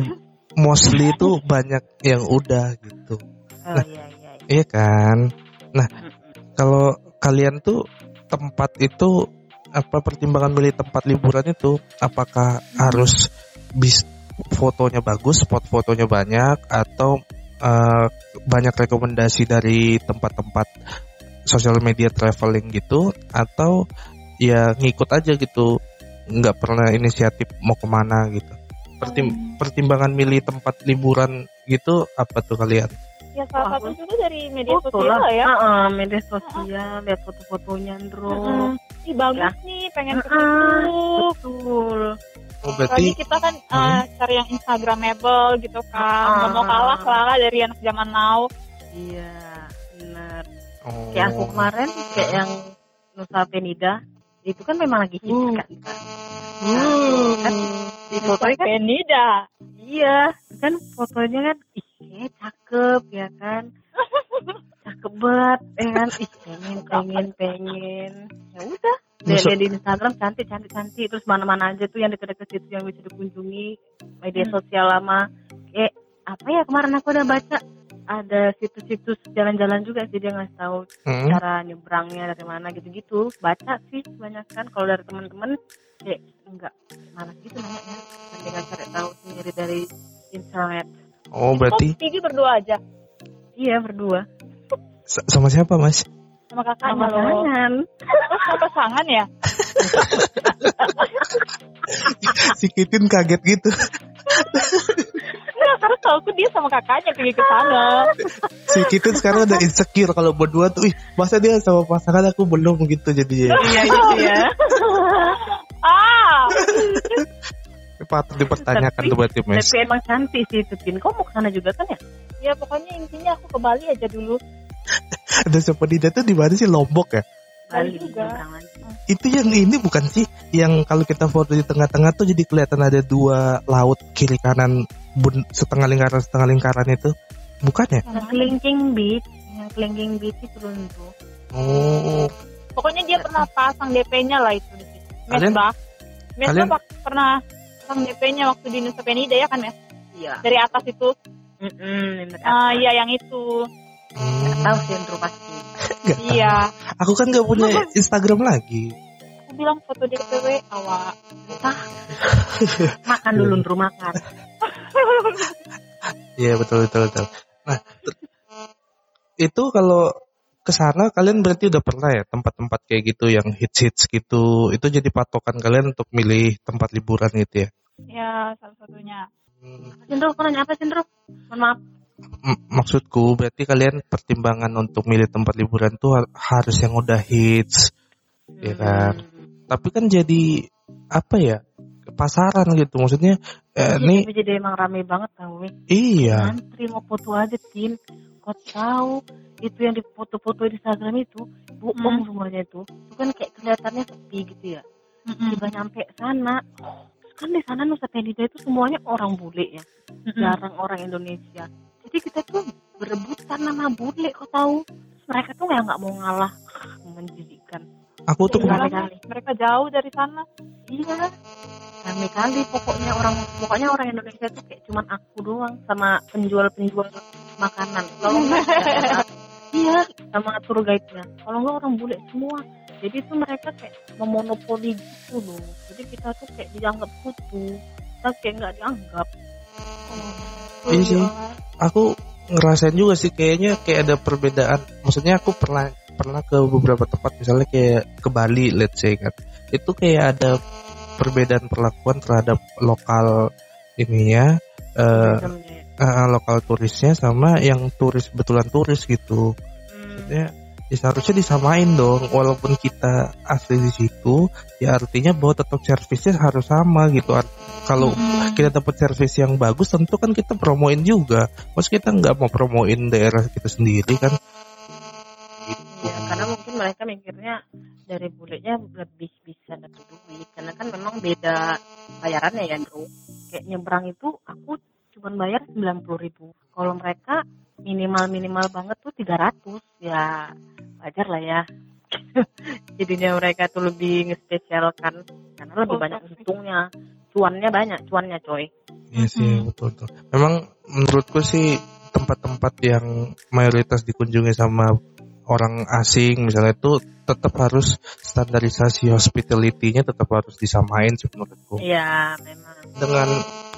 mostly itu banyak yang udah gitu
Oh
Nah.
iya iya. iya.
iya kan
Mm-mm.
kalau kalian tuh tempat itu apa pertimbangan milih tempat liburan itu apakah harus bis fotonya bagus, spot fotonya banyak atau eh, banyak rekomendasi dari tempat-tempat sosial media traveling gitu atau ya ngikut aja gitu nggak pernah inisiatif mau ke mana gitu Pertim- pertimbangan milih tempat liburan gitu apa tuh kalian
Ya salah satu juga dari media
Foto
sosial
lah.
ya.
Heeh, media sosial, lihat foto-fotonya, Andro.
Mm-mm. Ih bagus
Ya.
nih, pengen ke
Heeh,
situ.
betul.
oh
Tadi
berarti
kita kan
Hmm.
eh, cari yang instagramable gitu kan. Nggak mau
Ah.
kalah lah dari anak zaman now.
Iya, benar.
oh,
Kayak aku kemarin, kayak yang Nusa Penida, itu kan memang lagi hits
Hmm.
kan.
Hmm.
Kan di fotonya kan,
Penida.
iya, kan fotonya kan, ih, kayaknya cakep ya kan. cakep banget, ya kan. Ih, pengen, pengen, pengen. Ya udah, lihat di Instagram cantik, cantik, cantik. Terus mana-mana aja tuh yang deket-deket situ yang bisa dikunjungi. Media
Hmm.
sosial lama. Kayak, apa ya kemarin aku udah baca ada situs-situs jalan-jalan juga sih dia ngasih tahu
Hmm?
cara nyebrangnya dari mana gitu-gitu. Baca sih banyak kan kalau dari teman-teman kayak enggak. Malas gitu nanya mendingan cari tahu sendiri dari internet.
Oh berarti
Kok Pigi berdua aja.
Iya berdua.
Sa- sama siapa mas?
Sama kakaknya
sama
loh.
pasangan
Oh, sama pasangan ya?
si Kitin kaget gitu
karena tahu aku dia sama kakaknya pergi ke sana.
si Kitin sekarang udah insecure kalau berdua tuh ih masa dia sama pasangan aku belum? gitu jadinya.
Iya gitu ya.
Ah,
patut dipertanyakan tuh berarti mas.
tapi emang cantik sih itu Pin kau mau ke sana juga kan ya?
Ya pokoknya intinya aku ke Bali aja dulu.
ada Sepedida tuh di mana sih? Lombok ya?
Bali juga.
itu yang ini bukan sih? Yang kalau kita foto di tengah-tengah tuh jadi kelihatan ada dua laut kiri kanan bun, setengah lingkaran setengah lingkaran itu bukan ya
yang kelingking beach yang kelingking beach itu tuh
oh
Pokoknya dia pernah pasang DP-nya lah itu di situ. Mes
Kalian-
Bah. Mes
kalian-
Bah pernah pasang DP-nya waktu di Nusa Penida ya kan Mes?
iya
Dari atas itu.
Mm-mm,
Ah iya yang itu.
Hmm,
tahu sih Andrew pasti.
Iya.
aku kan nggak punya Instagram lagi
Aku bilang foto DPW awak.
makan dulu Andrew makan
Iya betul betul betul. Nah, itu kalau ke sana kalian berarti udah pernah ya tempat-tempat kayak gitu yang hits-hits gitu. Itu jadi patokan kalian untuk milih tempat liburan gitu ya.
Ya, salah satunya.
Hmm,
Sindro, kau nanya apa Sindro? Mohon maaf.
m- maksudku berarti kalian pertimbangan untuk milih tempat liburan tuh har- harus yang udah hits. Iya kan? Tapi kan jadi apa ya? pasaran gitu. Maksudnya eh,
Iya,
nih
tapi jadi emang rame banget tau Mi.
iya.
Antri mau foto aja Tin. Kau tahu itu yang di foto-foto di Instagram itu bohong semuanya itu. Itu kan kayak kelihatannya sepi gitu ya.
Mm-mm.
Tiba nyampe sana. Terus kan di sana Nusa Penida itu semuanya orang bule ya.
Mm-mm.
jarang orang Indonesia. Jadi kita tuh berebutan nama bule kau tahu. Terus mereka tuh kayak nggak mau ngalah.
Aku tuh
Iya.
kemarin.
Mereka jauh dari sana.
Iya. Rame kali pokoknya orang pokoknya orang Indonesia tuh kayak cuman aku doang sama penjual-penjual makanan. Kalau iya sama tour guide-nya. Kalau nggak orang bule semua. Jadi tuh mereka kayak memonopoli gitu loh. Jadi kita tuh kayak dianggap kutu. Kita kayak nggak dianggap.
Iya sih. aku ngerasain juga sih kayaknya kayak ada perbedaan. Maksudnya aku pernah pernah ke beberapa tempat misalnya kayak ke Bali let's say kan. Itu kayak ada perbedaan perlakuan terhadap lokal ininya
Sistemnya.
eh, lokal turisnya sama yang turis betulan turis gitu.
Hmm.
Ya, ya seharusnya disamain dong walaupun kita asli di situ ya artinya bahwa tetap servisnya harus sama gitu kalau
Mm-mm.
kita dapat servis yang bagus tentu kan kita promoin juga Mas kita nggak mau promoin daerah kita sendiri kan.
Ya, karena mungkin mereka mikirnya dari bulenya lebih bisa dapat duit karena kan memang beda bayarannya ya bro. Kayak nyebrang itu aku cuma bayar 90.000 ribu. Kalau mereka minimal minimal banget tuh 300 ya wajar lah ya. Jadinya mereka tuh lebih ngespesialkan karena lebih
Oh,
banyak
tapi-
untungnya. Cuannya banyak cuannya coy.
Iya sih
Mm-mm.
betul betul memang menurutku sih tempat-tempat yang mayoritas dikunjungi sama orang asing misalnya itu tetap harus standarisasi hospitality-nya tetap harus disamain sih menurutku
iya memang.
Dengan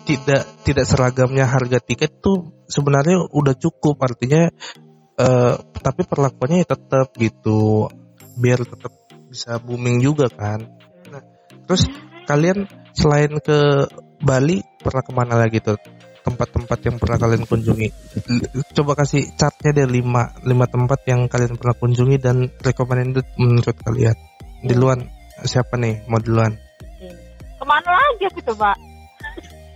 tidak tidak seragamnya harga tiket tuh sebenarnya udah cukup artinya eh, tapi perlakuannya ya tetap gitu biar tetap bisa booming juga kan. Nah, terus kalian selain ke Bali pernah ke mana lagi tuh tempat-tempat yang pernah kalian kunjungi? Coba kasih chartnya deh lima lima tempat yang kalian pernah kunjungi dan recommended menurut kalian. Duluan siapa nih? Mau duluan
Ke mana lagi aku coba?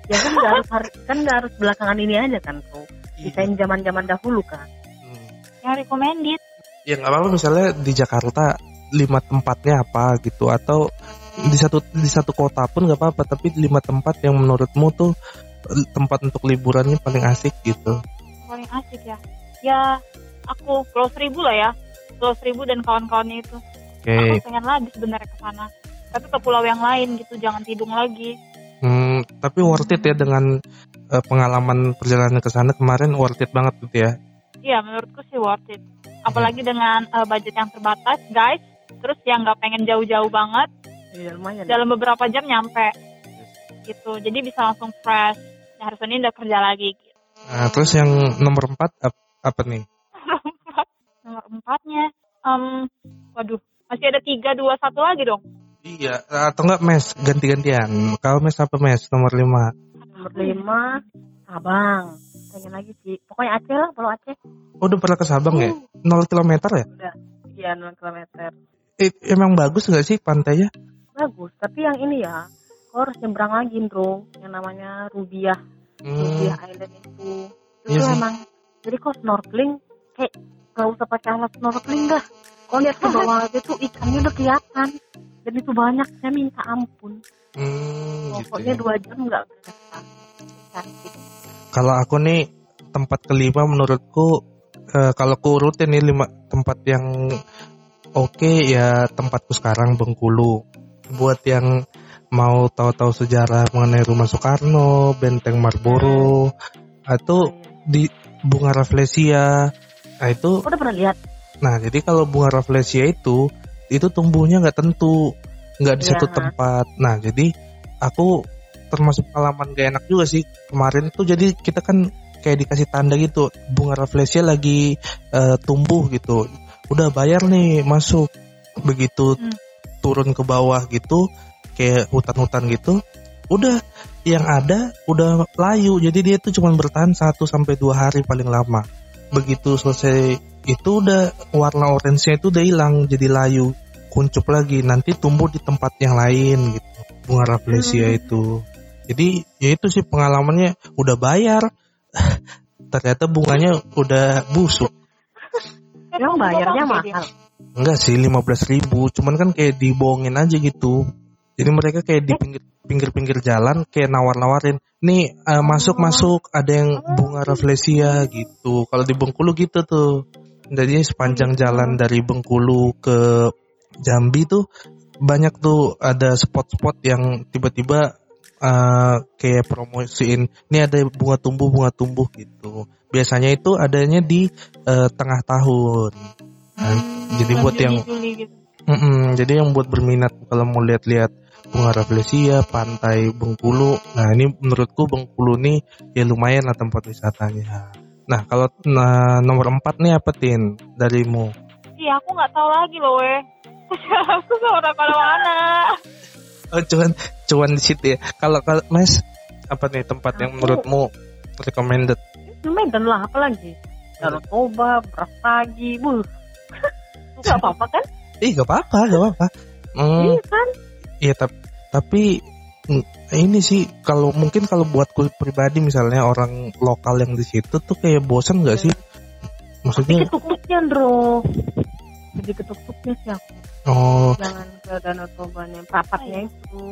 ya kan nggak harus har- kan nggak harus belakangan ini aja kan bro desain zaman zaman dahulu kan
Hmm.
Yang recommended.
ya nggak apa-apa misalnya di Jakarta lima tempatnya apa gitu atau di satu di satu kota pun nggak apa-apa tapi lima tempat yang menurutmu tuh tempat untuk liburannya paling asik gitu
Paling asik ya. Ya, aku Pulau Seribu lah ya. Pulau Seribu dan kawan-kawannya itu.
oke
Aku pengen lagi sebenarnya ke sana. Tapi ke pulau yang lain gitu, jangan tidung lagi.
Hmm, tapi worth it ya dengan eh, pengalaman perjalanan ke sana kemarin worth it banget gitu ya
Iya, menurutku sih worth it. Apalagi dengan eh, budget yang terbatas, guys. Terus yang nggak pengen jauh-jauh banget,
Iya lumayan.
dalam beberapa jam nyampe. Gitu. Jadi bisa langsung fresh. Nah, hari Senin udah kerja lagi. Gitu.
nah, terus yang nomor empat ap- apa nih
Nomor empatnya, em, waduh, masih ada tiga, dua, satu lagi dong.
iya atau enggak mes ganti-gantian kalau mes apa mes nomor lima
Nomor lima Sabang. Pengen lagi sih. Pokoknya Aceh lah, Pulau Aceh.
oh, udah pernah ke Sabang ya 0 kilometer ya
Iya 0 kilometer.
Eh, emang bagus nggak sih pantainya
Bagus. Tapi yang ini ya, harus nyebrang lagi bro. Yang namanya Rubiah.
Hmm,
Rubiah Island itu. Itu
Iya
tuh
sih.
emang. Jadi kau snorkeling, kayak gak usah pakai alat snorkeling dah. Kau lihat ke bawah aja tuh ikannya udah kelihatan. Dan itu banyak, saya minta ampun.
hmm, gitu
Pokoknya
ya.
dua jam nggak berasa.
Kalau aku nih tempat kelima menurutku eh, kalau ku rutin nih lima tempat yang oke ya tempatku sekarang Bengkulu. Buat yang mau tahu-tahu sejarah mengenai rumah Soekarno, Benteng Marlboro, atau di bunga rafflesia. Nah itu,
udah pernah lihat?
nah jadi kalau bunga rafflesia itu itu tumbuhnya nggak tentu, nggak di
Iya.
satu tempat. Nah jadi aku termasuk pengalaman gak enak juga sih kemarin tuh jadi kita kan kayak dikasih tanda gitu bunga rafflesia lagi eh, tumbuh gitu udah bayar nih masuk begitu
Hmm.
turun ke bawah gitu kayak hutan-hutan gitu udah yang ada udah layu. Jadi dia tuh cuma bertahan 1 sampai dua hari paling lama. Begitu selesai itu udah warna orange itu udah hilang jadi layu. Kuncup lagi nanti tumbuh di tempat yang lain gitu. Bunga rafflesia
Hmm.
itu. Jadi ya itu sih pengalamannya. Udah bayar ternyata bunganya udah busuk.
Emang bayarnya mahal.
enggak sih 15.000 ribu. Cuman kan kayak dibohongin aja gitu jadi mereka kayak di pinggir pinggir-pinggir jalan kayak nawar-nawarin nih eh, masuk masuk ada yang bunga rafflesia gitu. Kalau di Bengkulu gitu tuh. Jadi sepanjang jalan dari Bengkulu ke Jambi tuh banyak tuh ada spot-spot yang tiba-tiba eh, kayak promosiin ini ada bunga tumbuh bunga tumbuh gitu. Biasanya itu adanya di eh, tengah tahun. Nah, jadi buat yang
Juli gitu.
Mm-mm, jadi yang buat berminat kalau mau lihat-lihat bunga rafflesia, pantai Bengkulu. Nah ini menurutku Bengkulu nih ya lumayan lah tempat wisatanya. Nah kalau nah, nomor empat nih apa tin darimu?
Iya, aku nggak tahu lagi loh, weh. aku nggak pernah mana-mana.
Oh cuman cuman di situ ya. Kalau kalau Mas apa nih tempat yang
Aku-
menurutmu recommended?
Medan lah apalagi. Danau Toba, Brastagi, buh. Gak apa-apa kan?
Ih gak apa-apa, gak apa-apa. Hmm,
Iya kan?
Iya tapi tapi ini sih kalau mungkin kalau buatku pribadi misalnya orang lokal yang di situ tuh kayak bosan nggak sih?
Tapi
Maksudnya
ketuk-tuknya, bro. Jadi ketuk-tuknya sih aku.
oh
Jangan ke Danau Toba yang prapatnya itu.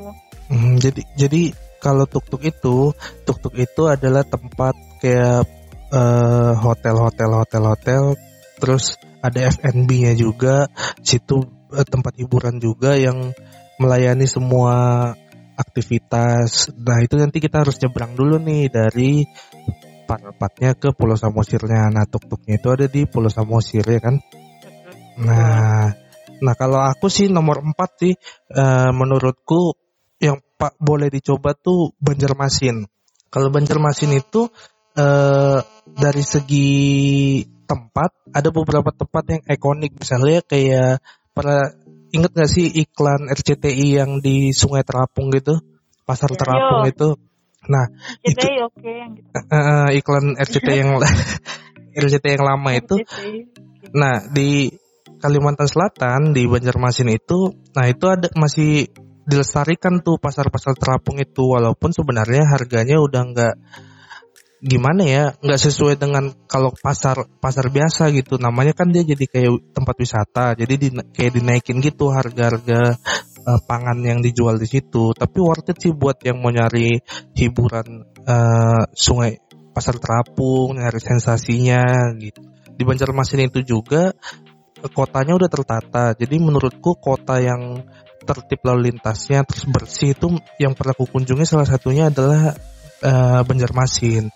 mm, jadi jadi kalau tuk-tuk itu tuk-tuk itu adalah tempat kayak eh, hotel-hotel hotel-hotel terus ada F&B-nya juga situ eh, tempat hiburan juga yang melayani semua aktivitas. Nah itu nanti kita harus nyebrang dulu nih dari Parapatnya ke Pulau Samosirnya. Nah tuk-tuknya itu ada di Pulau Samosir ya kan. Nah, nah kalau aku sih nomor 4 sih eh, menurutku yang pak boleh dicoba tuh Banjarmasin. Kalau Banjarmasin itu eh, dari segi tempat ada beberapa tempat yang ikonik misalnya kayak pernah inget gak sih iklan RCTI yang di Sungai Terapung gitu pasar
Ya.
Terapung
Yo.
itu nah
Kita ya oke yang gitu.
eh, iklan RCTI yang RCTI yang lama itu Nah, di Kalimantan Selatan di Banjarmasin itu, nah itu ada masih dilestarikan tuh pasar-pasar terapung itu walaupun sebenarnya harganya udah nggak gimana ya nggak sesuai dengan kalau pasar pasar biasa gitu. Namanya kan dia jadi kayak tempat wisata jadi di, kayak dinaikin gitu harga-harga eh, pangan yang dijual di situ. Tapi worth it sih buat yang mau nyari hiburan eh, sungai pasar terapung nyari sensasinya gitu. Di Banjarmasin itu juga eh, kotanya udah tertata. Jadi menurutku kota yang tertib lalu lintasnya terus bersih itu yang pernah aku kunjungi salah satunya adalah eh, Banjarmasin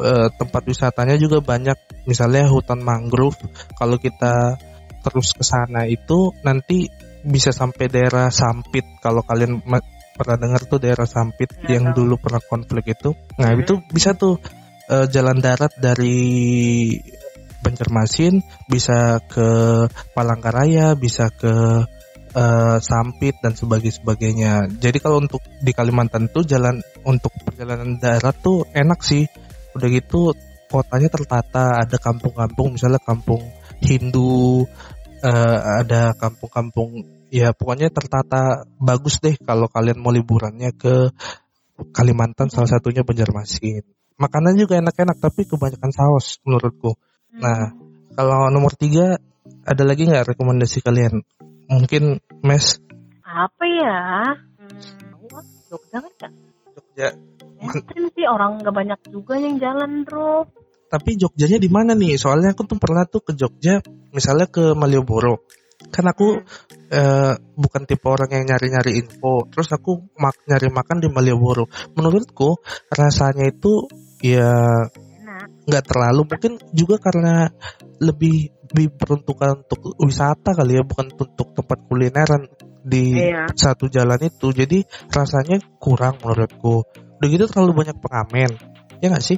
Eh, tempat wisatanya juga banyak misalnya hutan mangrove kalau kita terus ke sana itu nanti bisa sampai daerah Sampit kalau kalian pernah dengar tuh daerah Sampit
Ya,
yang
tahu.
dulu pernah konflik itu nah
Hmm.
itu bisa tuh eh, jalan darat dari Banjarmasin bisa ke Palangkaraya bisa ke eh, Sampit dan sebagainya sebagainya. Jadi kalau untuk di Kalimantan tuh jalan untuk perjalanan darat tuh enak sih. Udah gitu kotanya tertata ada kampung-kampung misalnya kampung Hindu eh, ada kampung-kampung ya pokoknya tertata bagus deh kalau kalian mau liburannya ke Kalimantan salah satunya Banjarmasin. Makanan juga enak-enak tapi kebanyakan saus menurutku. Nah kalau nomor tiga ada lagi nggak rekomendasi kalian mungkin mes
Apa ya? Hmm, Jogja kan?
Jogja
Ekstrim sih orang nggak banyak juga yang jalan bro.
tapi Jogjanya di mana nih? Soalnya aku tuh pernah tuh ke Jogja, misalnya ke Malioboro. Kan aku eh, bukan tipe orang yang nyari-nyari info. Terus aku mak nyari makan di Malioboro. Menurutku rasanya itu ya nggak terlalu. Mungkin juga karena lebih diperuntukkan untuk wisata kali ya, bukan untuk tempat kulineran di
Iya.
satu jalan itu. Jadi rasanya kurang menurutku. Udah gitu terlalu banyak pengamen. Ya nggak sih?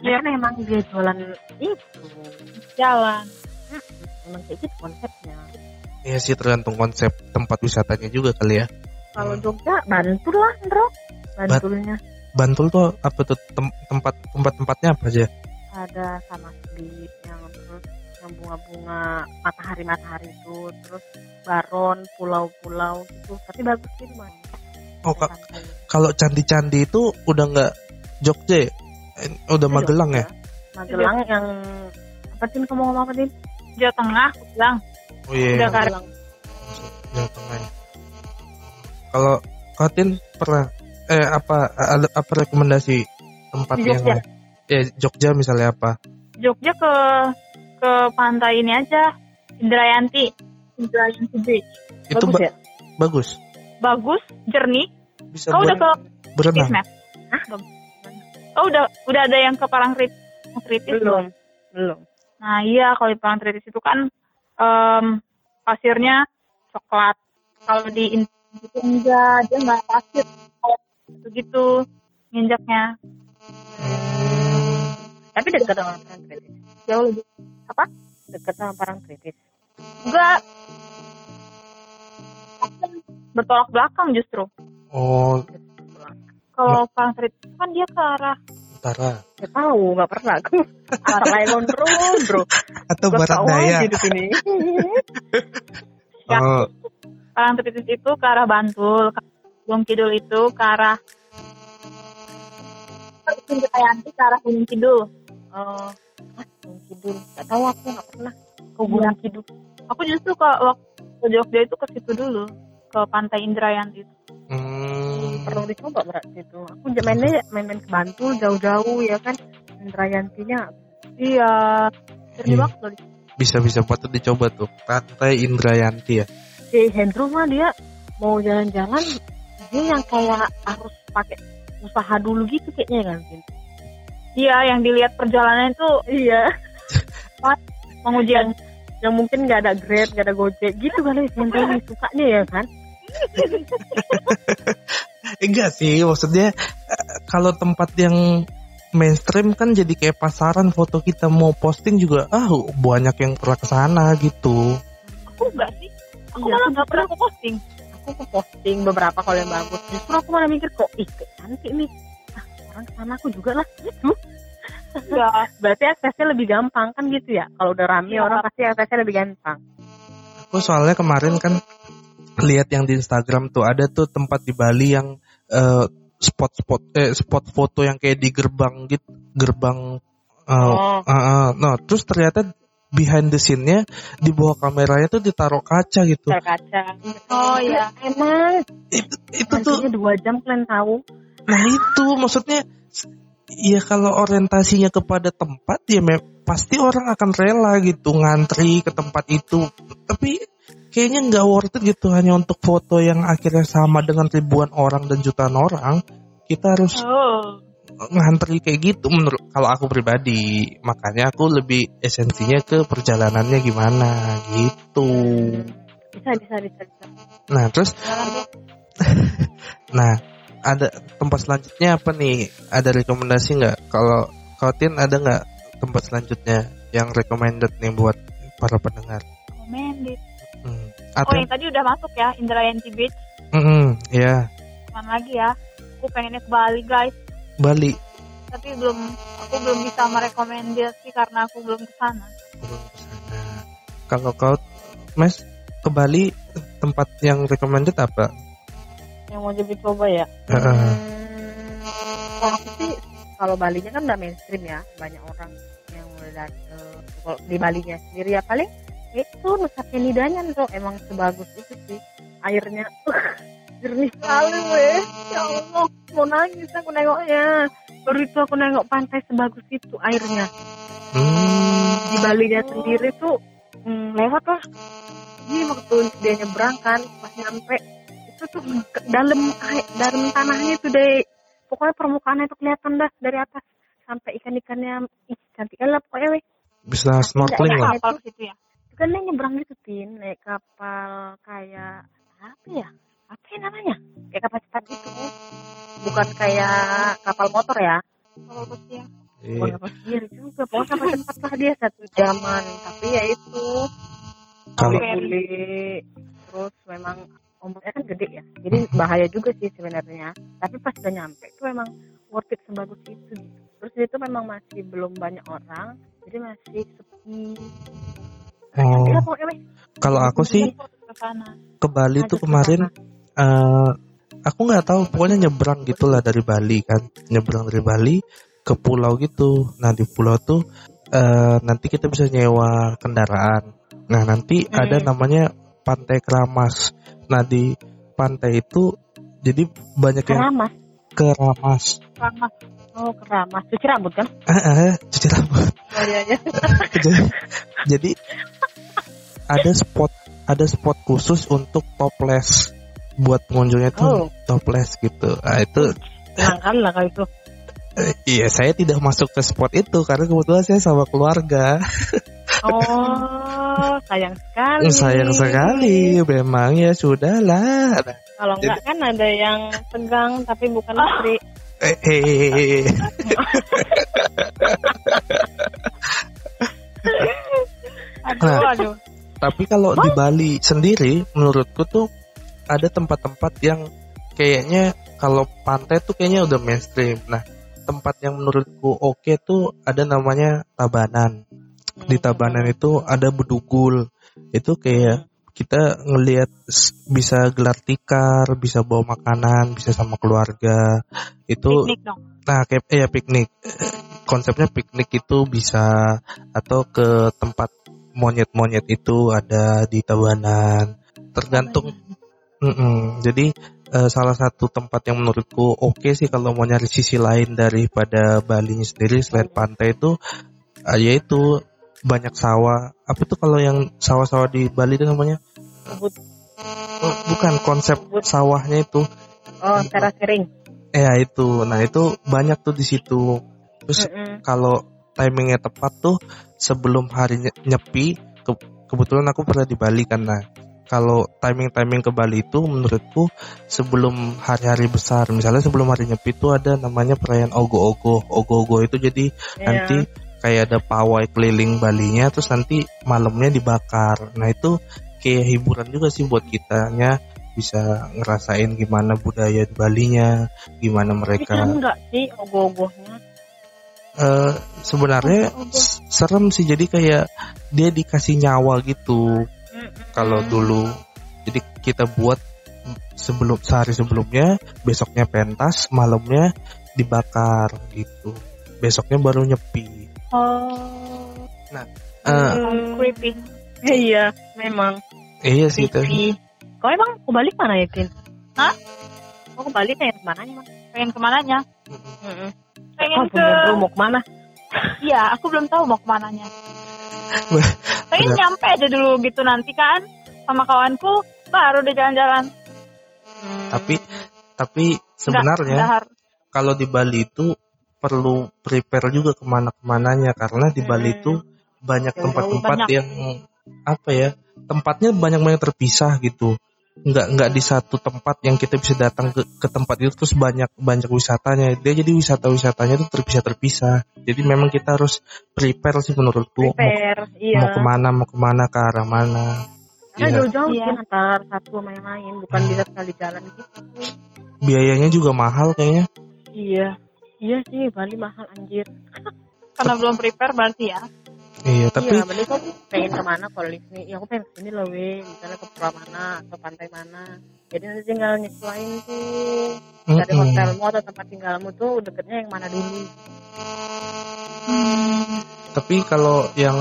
Iya.
kan emang dia jualan itu
jalan
emang kayak gitu konsepnya
Iya sih tergantung konsep tempat wisatanya juga kali ya.
kalau
Hmm.
Jogja Bantul lah bro Bantulnya
Bantul tuh apa tuh tem- tempat tempat tempatnya apa aja?
Ada sama slip yang terus yang bunga-bunga matahari matahari itu terus baron pulau-pulau gitu tapi bagus sih mas
Oh ka- kalau candi-candi itu udah nggak Jogja, ya? Eh, udah Magelang ya?
Magelang yang apa sih kamu ngomong apa sih
Jawa Tengah bilang
Oh iya.
Udah.
Magelang
Jawa Tengah. ya. Kalau Katin pernah eh apa ada apa rekomendasi tempat
Di
yang lain? Ya Jogja misalnya apa?
Jogja ke ke pantai ini aja Indrayanti Indrayanti Beach
Itu
bagus
ba-
ya
bagus.
bagus jernih
Bisa
kau udah
ber-
ke
berenang.
Kismet oh udah udah ada yang ke Parangtritis
belum belum
Nah iya kalau di Parangtritis itu kan em, pasirnya coklat. Kalau di in- itu enggak, dia enggak pasir. Begitu nginjaknya
tapi dekat sama Parangtritis
jauh lebih
dekat sama Parangtritis
enggak bertolak belakang justru.
Oh,
Kalau Parangtritis kan dia ke arah
utara
Gak tahu, gak pernah aku. Asal Lailon bro, bro.
atau
Gua
barat daya?
di sini.
Ya.
Oh,
Parangtritis itu ke arah Bantul, Gunung Kidul itu ke arah Indrayanti ke arah Gunung Kidul.
Oh, ah, Gunung Kidul. Gak tahu aku gak pernah ke Gunung Kidul.
Aku justru ke waktu ke Jogja itu ke situ dulu, ke Pantai Indrayanti itu.
hmm,
Perlu dicoba berarti itu. Aku mainnya main-main ke Bantul jauh-jauh ya kan. Indrayantinya
Iya, jernih
Iya.
banget loh.
bisa bisa patut dicoba tuh Pantai Indrayanti ya.
si Hendro mah dia mau jalan-jalan dia yang kayak harus pakai usaha dulu gitu kayaknya kan?
Iya, yang dilihat perjalanan itu
iya
pengujian.
yang mungkin nggak ada Grab nggak ada Gojek gitu kali Hendro ini sukanya ya kan
Eh, Enggak sih, maksudnya eh, kalau tempat yang mainstream kan jadi kayak pasaran foto kita mau posting juga ah banyak yang pernah ke sana gitu.
Aku enggak sih. Aku
Iya,
malah
aku
nggak pernah aku posting.
aku ke posting beberapa kalau yang bagus justru aku malah mikir kok ih kayak cantik nih orang ke sana aku juga lah gitu
Iya.
berarti aksesnya lebih gampang kan gitu ya kalau udah rame
Iya.
orang pasti aksesnya lebih gampang
Aku soalnya kemarin kan lihat yang di Instagram tuh ada tuh tempat di Bali yang eh, spot-spot eh spot foto yang kayak di gerbang gitu, gerbang eh,
oh
ah, ah. nah terus ternyata behind the scene-nya di bawah kameranya tuh ditaruh kaca gitu.
terkaca
Oh iya.
emang
Itu itu tuh
nantinya dua jam kalian tahu
Nah itu maksudnya ya kalau orientasinya kepada tempat ya pasti orang akan rela gitu ngantri ke tempat itu. Tapi kayaknya nggak worth it gitu hanya untuk foto yang akhirnya sama dengan ribuan orang dan jutaan orang. Kita harus
Oh.
ngantri kayak gitu menurut kalau aku pribadi. Makanya aku lebih esensinya ke perjalanannya gimana gitu.
bisa bisa bisa bisa
Nah terus Nah, ada tempat selanjutnya apa nih? Ada rekomendasi nggak? Kalau Kautin ada nggak tempat selanjutnya yang recommended nih buat para pendengar?
Recommended.
Hmm.
Oh
Atau,
yang tadi udah masuk ya Indrayanti Beach.
Mm-mm, ya
Ke mana lagi ya? Aku pengennya ke Bali guys.
Bali.
Tapi belum, aku belum bisa merekomendasi karena aku belum ke sana.
Belum ke sana. Kalau kau, Mas, ke Bali tempat yang recommended apa?
Yang mau jadi coba ya?
Heeh.
Hmm, kalau aku sih kalau Balinya kan udah mainstream ya banyak orang yang udah kalau di Balinya sendiri ya paling itu Nusa Penidanya tuh emang sebagus itu sih airnya. Jernih sekali weh. Ya Allah mau nangis aku nengoknya. Baru itu aku nengok pantai sebagus itu airnya.
Hmm,
di Balinya sendiri tuh hmm, lewat lah. Ini waktu dia nyebrang kan pas nyampe itu tuh dalam dalam tanahnya itu deh pokoknya permukaannya itu kelihatan dah dari atas sampai ikan-ikannya ih cantik lah pokoknya weh
bisa snorkeling lah.
Kapal ke situ ya.
itu kan nyebrang gitu tin naik kapal kayak apa ya apa ya namanya kayak kapal cepat itu bukan kayak kapal motor ya
Kapal pesiar.
Iya.
Beberapa kiri juga, pokoknya sampai cepat lah dia satu jaman. Tapi ya itu,
Kalau
terus memang Jadi bahaya juga sih sebenarnya. Tapi pas udah nyampe itu memang worth it sebagus itu. gitu. Terus itu memang masih belum banyak orang, jadi masih sepi.
Oh.
Ya,
kalau aku sih
ke
Bali tuh kemarin eh aku nggak tahu pokoknya nyebrang gitulah dari Bali kan nyebrang dari Bali ke pulau gitu nah di pulau tuh eh nanti kita bisa nyewa kendaraan nah nanti
Hmm.
ada namanya Pantai Keramas nah di pantai itu jadi banyak yang
Keramas.
keramas.
Oh, keramas. Cuci rambut kan?
ah, ah, cuci rambut
Oh iya, iya.
jadi, jadi ada spot ada spot khusus untuk toples buat pengunjungnya tuh
Oh.
toples gitu nah itu
kali lah kalau itu.
Eh, Iya, saya tidak masuk ke spot itu karena kebetulan saya sama keluarga.
Oh, sayang sekali.
Sayang sekali, memang ya sudahlah.
Kalau enggak kan ada yang tegang tapi bukan istri.
Eh, eh,
Aduh,
Nah.
aduh.
Tapi kalau di Bali sendiri, menurutku tuh ada tempat-tempat yang kayaknya kalau pantai tuh kayaknya udah mainstream. Nah, tempat yang menurutku oke tuh ada namanya Tabanan. Di Tabanan itu ada bedugul. Itu kayak kita ngelihat bisa gelar tikar, bisa bawa makanan, bisa sama keluarga. Itu
Piknik dong.
Nah, kayak ya piknik. Konsepnya piknik itu bisa atau ke tempat monyet-monyet itu ada di Tabanan. Tergantung. Mm-mm. Jadi eh, salah satu tempat yang menurutku oke sih kalau mau nyari sisi lain daripada Bali sendiri selain pantai itu eh, yaitu banyak sawah. Apa tuh kalau yang sawah-sawah di Bali itu namanya? Oh, bukan konsep sawahnya itu.
Oh, teras kering.
Ya itu. Nah, itu banyak tuh di situ. Terus
Mm-mm.
kalau timingnya tepat tuh sebelum hari nye- nyepi ke- kebetulan aku pernah di Bali nah kalau timing timing ke Bali itu menurutku sebelum hari-hari besar misalnya sebelum hari nyepi itu ada namanya perayaan ogo-ogo ogo-ogo itu jadi
Iya.
nanti kayak ada pawai keliling Balinya terus nanti malamnya dibakar. Nah itu kayak hiburan juga sih buat kitanya bisa ngerasain gimana budaya di Balinya gimana
Tapi
mereka
serem nggak sih ogoh-ogohnya?
Eh, sebenarnya serem sih. Jadi kayak dia dikasih nyawa gitu. Kalau dulu jadi kita buat sebelum sehari sebelumnya besoknya pentas malamnya dibakar gitu. Besoknya baru nyepi
Oh,
Eh,
Hmm,
creepy.
Iya, memang.
iya sih itu.
Kau emang ke Bali mana ya, Tin?
Hah?
Kau ke Bali kayak ke mana emang?
Pengen ke mananya?
Mm-mm.
Pengen
Oh,
ke...
belum tahu mau ke mana?
Iya, aku belum tahu mau ke mananya.
Wah,
Pengen nyampe aja dulu gitu nanti kan sama kawanku baru udah jalan-jalan.
Hmm.
tapi tapi sebenarnya kalau di Bali itu perlu prepare juga ke mana-kemananya karena di Bali
Hmm.
itu banyak
Jauh-jauh
tempat-tempat
banyak.
yang apa ya tempatnya banyak-banyak terpisah gitu nggak nggak di satu tempat yang kita bisa datang ke, ke tempat itu terus banyak banyak wisatanya dia jadi wisata-wisatanya itu terpisah-terpisah jadi memang kita harus prepare sih menurutku mau,
prepare, iya.
mau ke mana mau ke mana ke arah mana
Karena
Iya.
jauh-jauh
Iya.
sih antar satu lain, bukan bisa sekali jalan gitu.
biayanya juga mahal kayaknya
Iya. Iya sih, Bali mahal anjir.
Karena belum prepare berarti ya.
iya tapi
iya, Bali kok pengen ke mana kalau di sini? Ya aku pengen ke sini loh, we. Misalnya ke pulau mana atau pantai mana. Jadi nanti tinggal nyesuaiin tuh dari
mm-mm.
hotelmu atau tempat tinggalmu tuh deketnya yang mana dulu.
Hmm.
Tapi kalau yang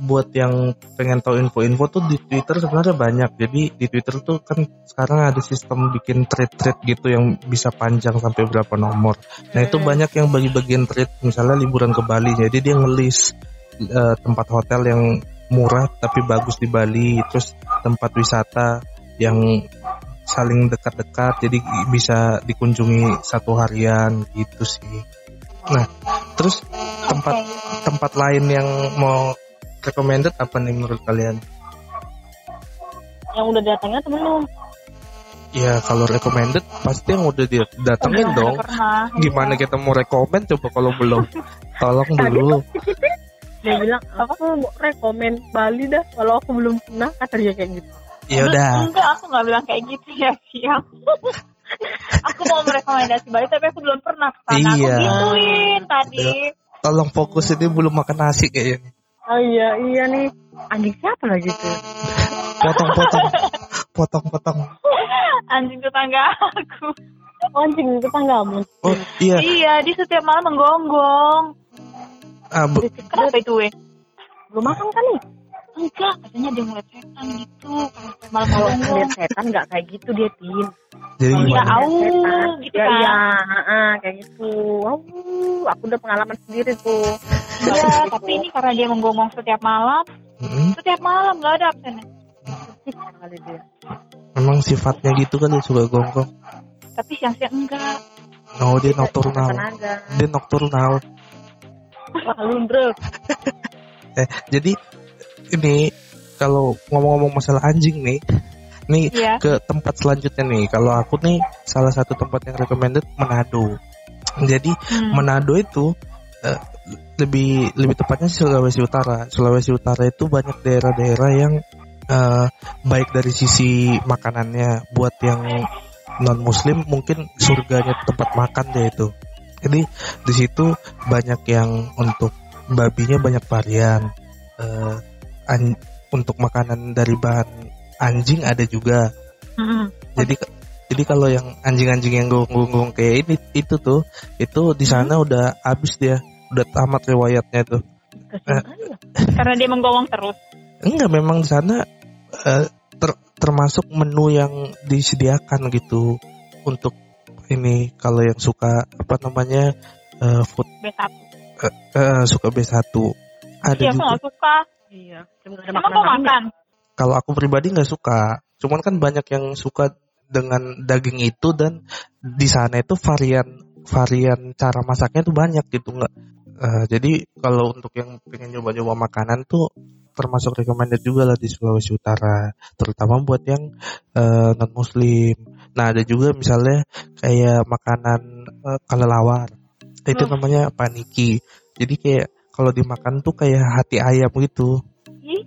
buat yang pengen tahu info-info tuh di Twitter sebenarnya banyak. Jadi di Twitter tuh kan sekarang ada sistem bikin thread-thread gitu yang bisa panjang sampai berapa nomor. Nah itu banyak yang bagi-bagian thread misalnya liburan ke Bali. Jadi dia ngelis eh, tempat hotel yang murah tapi bagus di Bali. Terus tempat wisata yang saling dekat-dekat jadi bisa dikunjungi satu harian gitu sih. Nah terus tempat tempat lain yang mau recommended apa nih menurut kalian?
Yang udah datangnya atau belum?
Ya kalau recommended pasti yang udah didatengin
Udah
dong.
Pernah.
Gimana kita mau rekomend coba kalau belum? tolong dulu.
dia bilang aku mau rekomen Bali dah kalau aku belum pernah kata dia kayak gitu
Ya udah.
Enggak, aku nggak bilang kayak gitu ya, siang. aku mau merekomendasi Bali tapi aku belum pernah ke sana. Aku
Iya.
gituin tadi.
Tolong fokus ini belum makan nasi kayaknya.
Oh iya iya nih anjing siapa lagi tuh
Potong-potong. Potong-potong.
Anjing tetangga aku.
Oh, anjing tetanggamu
Oh iya.
Iya, dia setiap malam menggonggong.
Ah, bu-
Kenapa itu, weh?
belum makan kan nih
Enggak, katanya dia ngeliat setan gitu. Kalau setiap malam
kalau lihat setan nggak kayak gitu dia tin
jadi
Iya,
gimana?
au, gitu
ya,
kan.
iya heeh, kayak gitu au aku udah pengalaman sendiri tuh
Iya, tapi ini karena dia menggonggong setiap malam,
Mm-mm.
setiap malam nggak ada absennya.
Kali dia
Memang sifatnya gitu kan dia suka gonggong.
Tapi siang-siang enggak.
Oh dia nocturnal. Dia nocturnal.
wah lu bro
Eh, jadi ini kalau ngomong-ngomong masalah anjing nih, nih
Iya.
ke tempat selanjutnya nih. Kalau aku nih salah satu tempat yang recommended Manado. Jadi
Hmm.
Manado itu eh, lebih lebih tepatnya Sulawesi Utara. Sulawesi Utara itu banyak daerah-daerah yang eh, baik dari sisi makanannya buat yang non Muslim mungkin surganya tempat makan deh itu. Jadi di situ banyak yang untuk babinya banyak varian. Eh, an- untuk makanan dari bahan anjing ada juga.
Hmm.
Jadi jadi kalau yang anjing-anjing yang gonggong-gonggong kayak ini itu tuh itu di sana udah habis dia udah tamat riwayatnya tuh
kasihan ya
Karena dia menggonggong terus.
enggak memang di sana eh, ter- termasuk menu yang disediakan gitu untuk ini kalau yang suka apa namanya eh, food
B1.
eh, suka B1 ada
Iya, aku
juga
suka.
Iya
Emang
lain
makan?
kalau aku pribadi nggak suka. Cuman kan banyak yang suka dengan daging itu dan di sana itu varian varian cara masaknya tuh banyak gitu nggak. Eh, jadi kalau untuk yang pengen coba-coba makanan tuh termasuk recommended juga lah di Sulawesi Utara. Terutama buat yang non muslim nah ada juga misalnya kayak makanan eh, kelelawar. Itu
Hmm.
namanya paniki. Jadi kayak kalau dimakan tuh kayak hati ayam gitu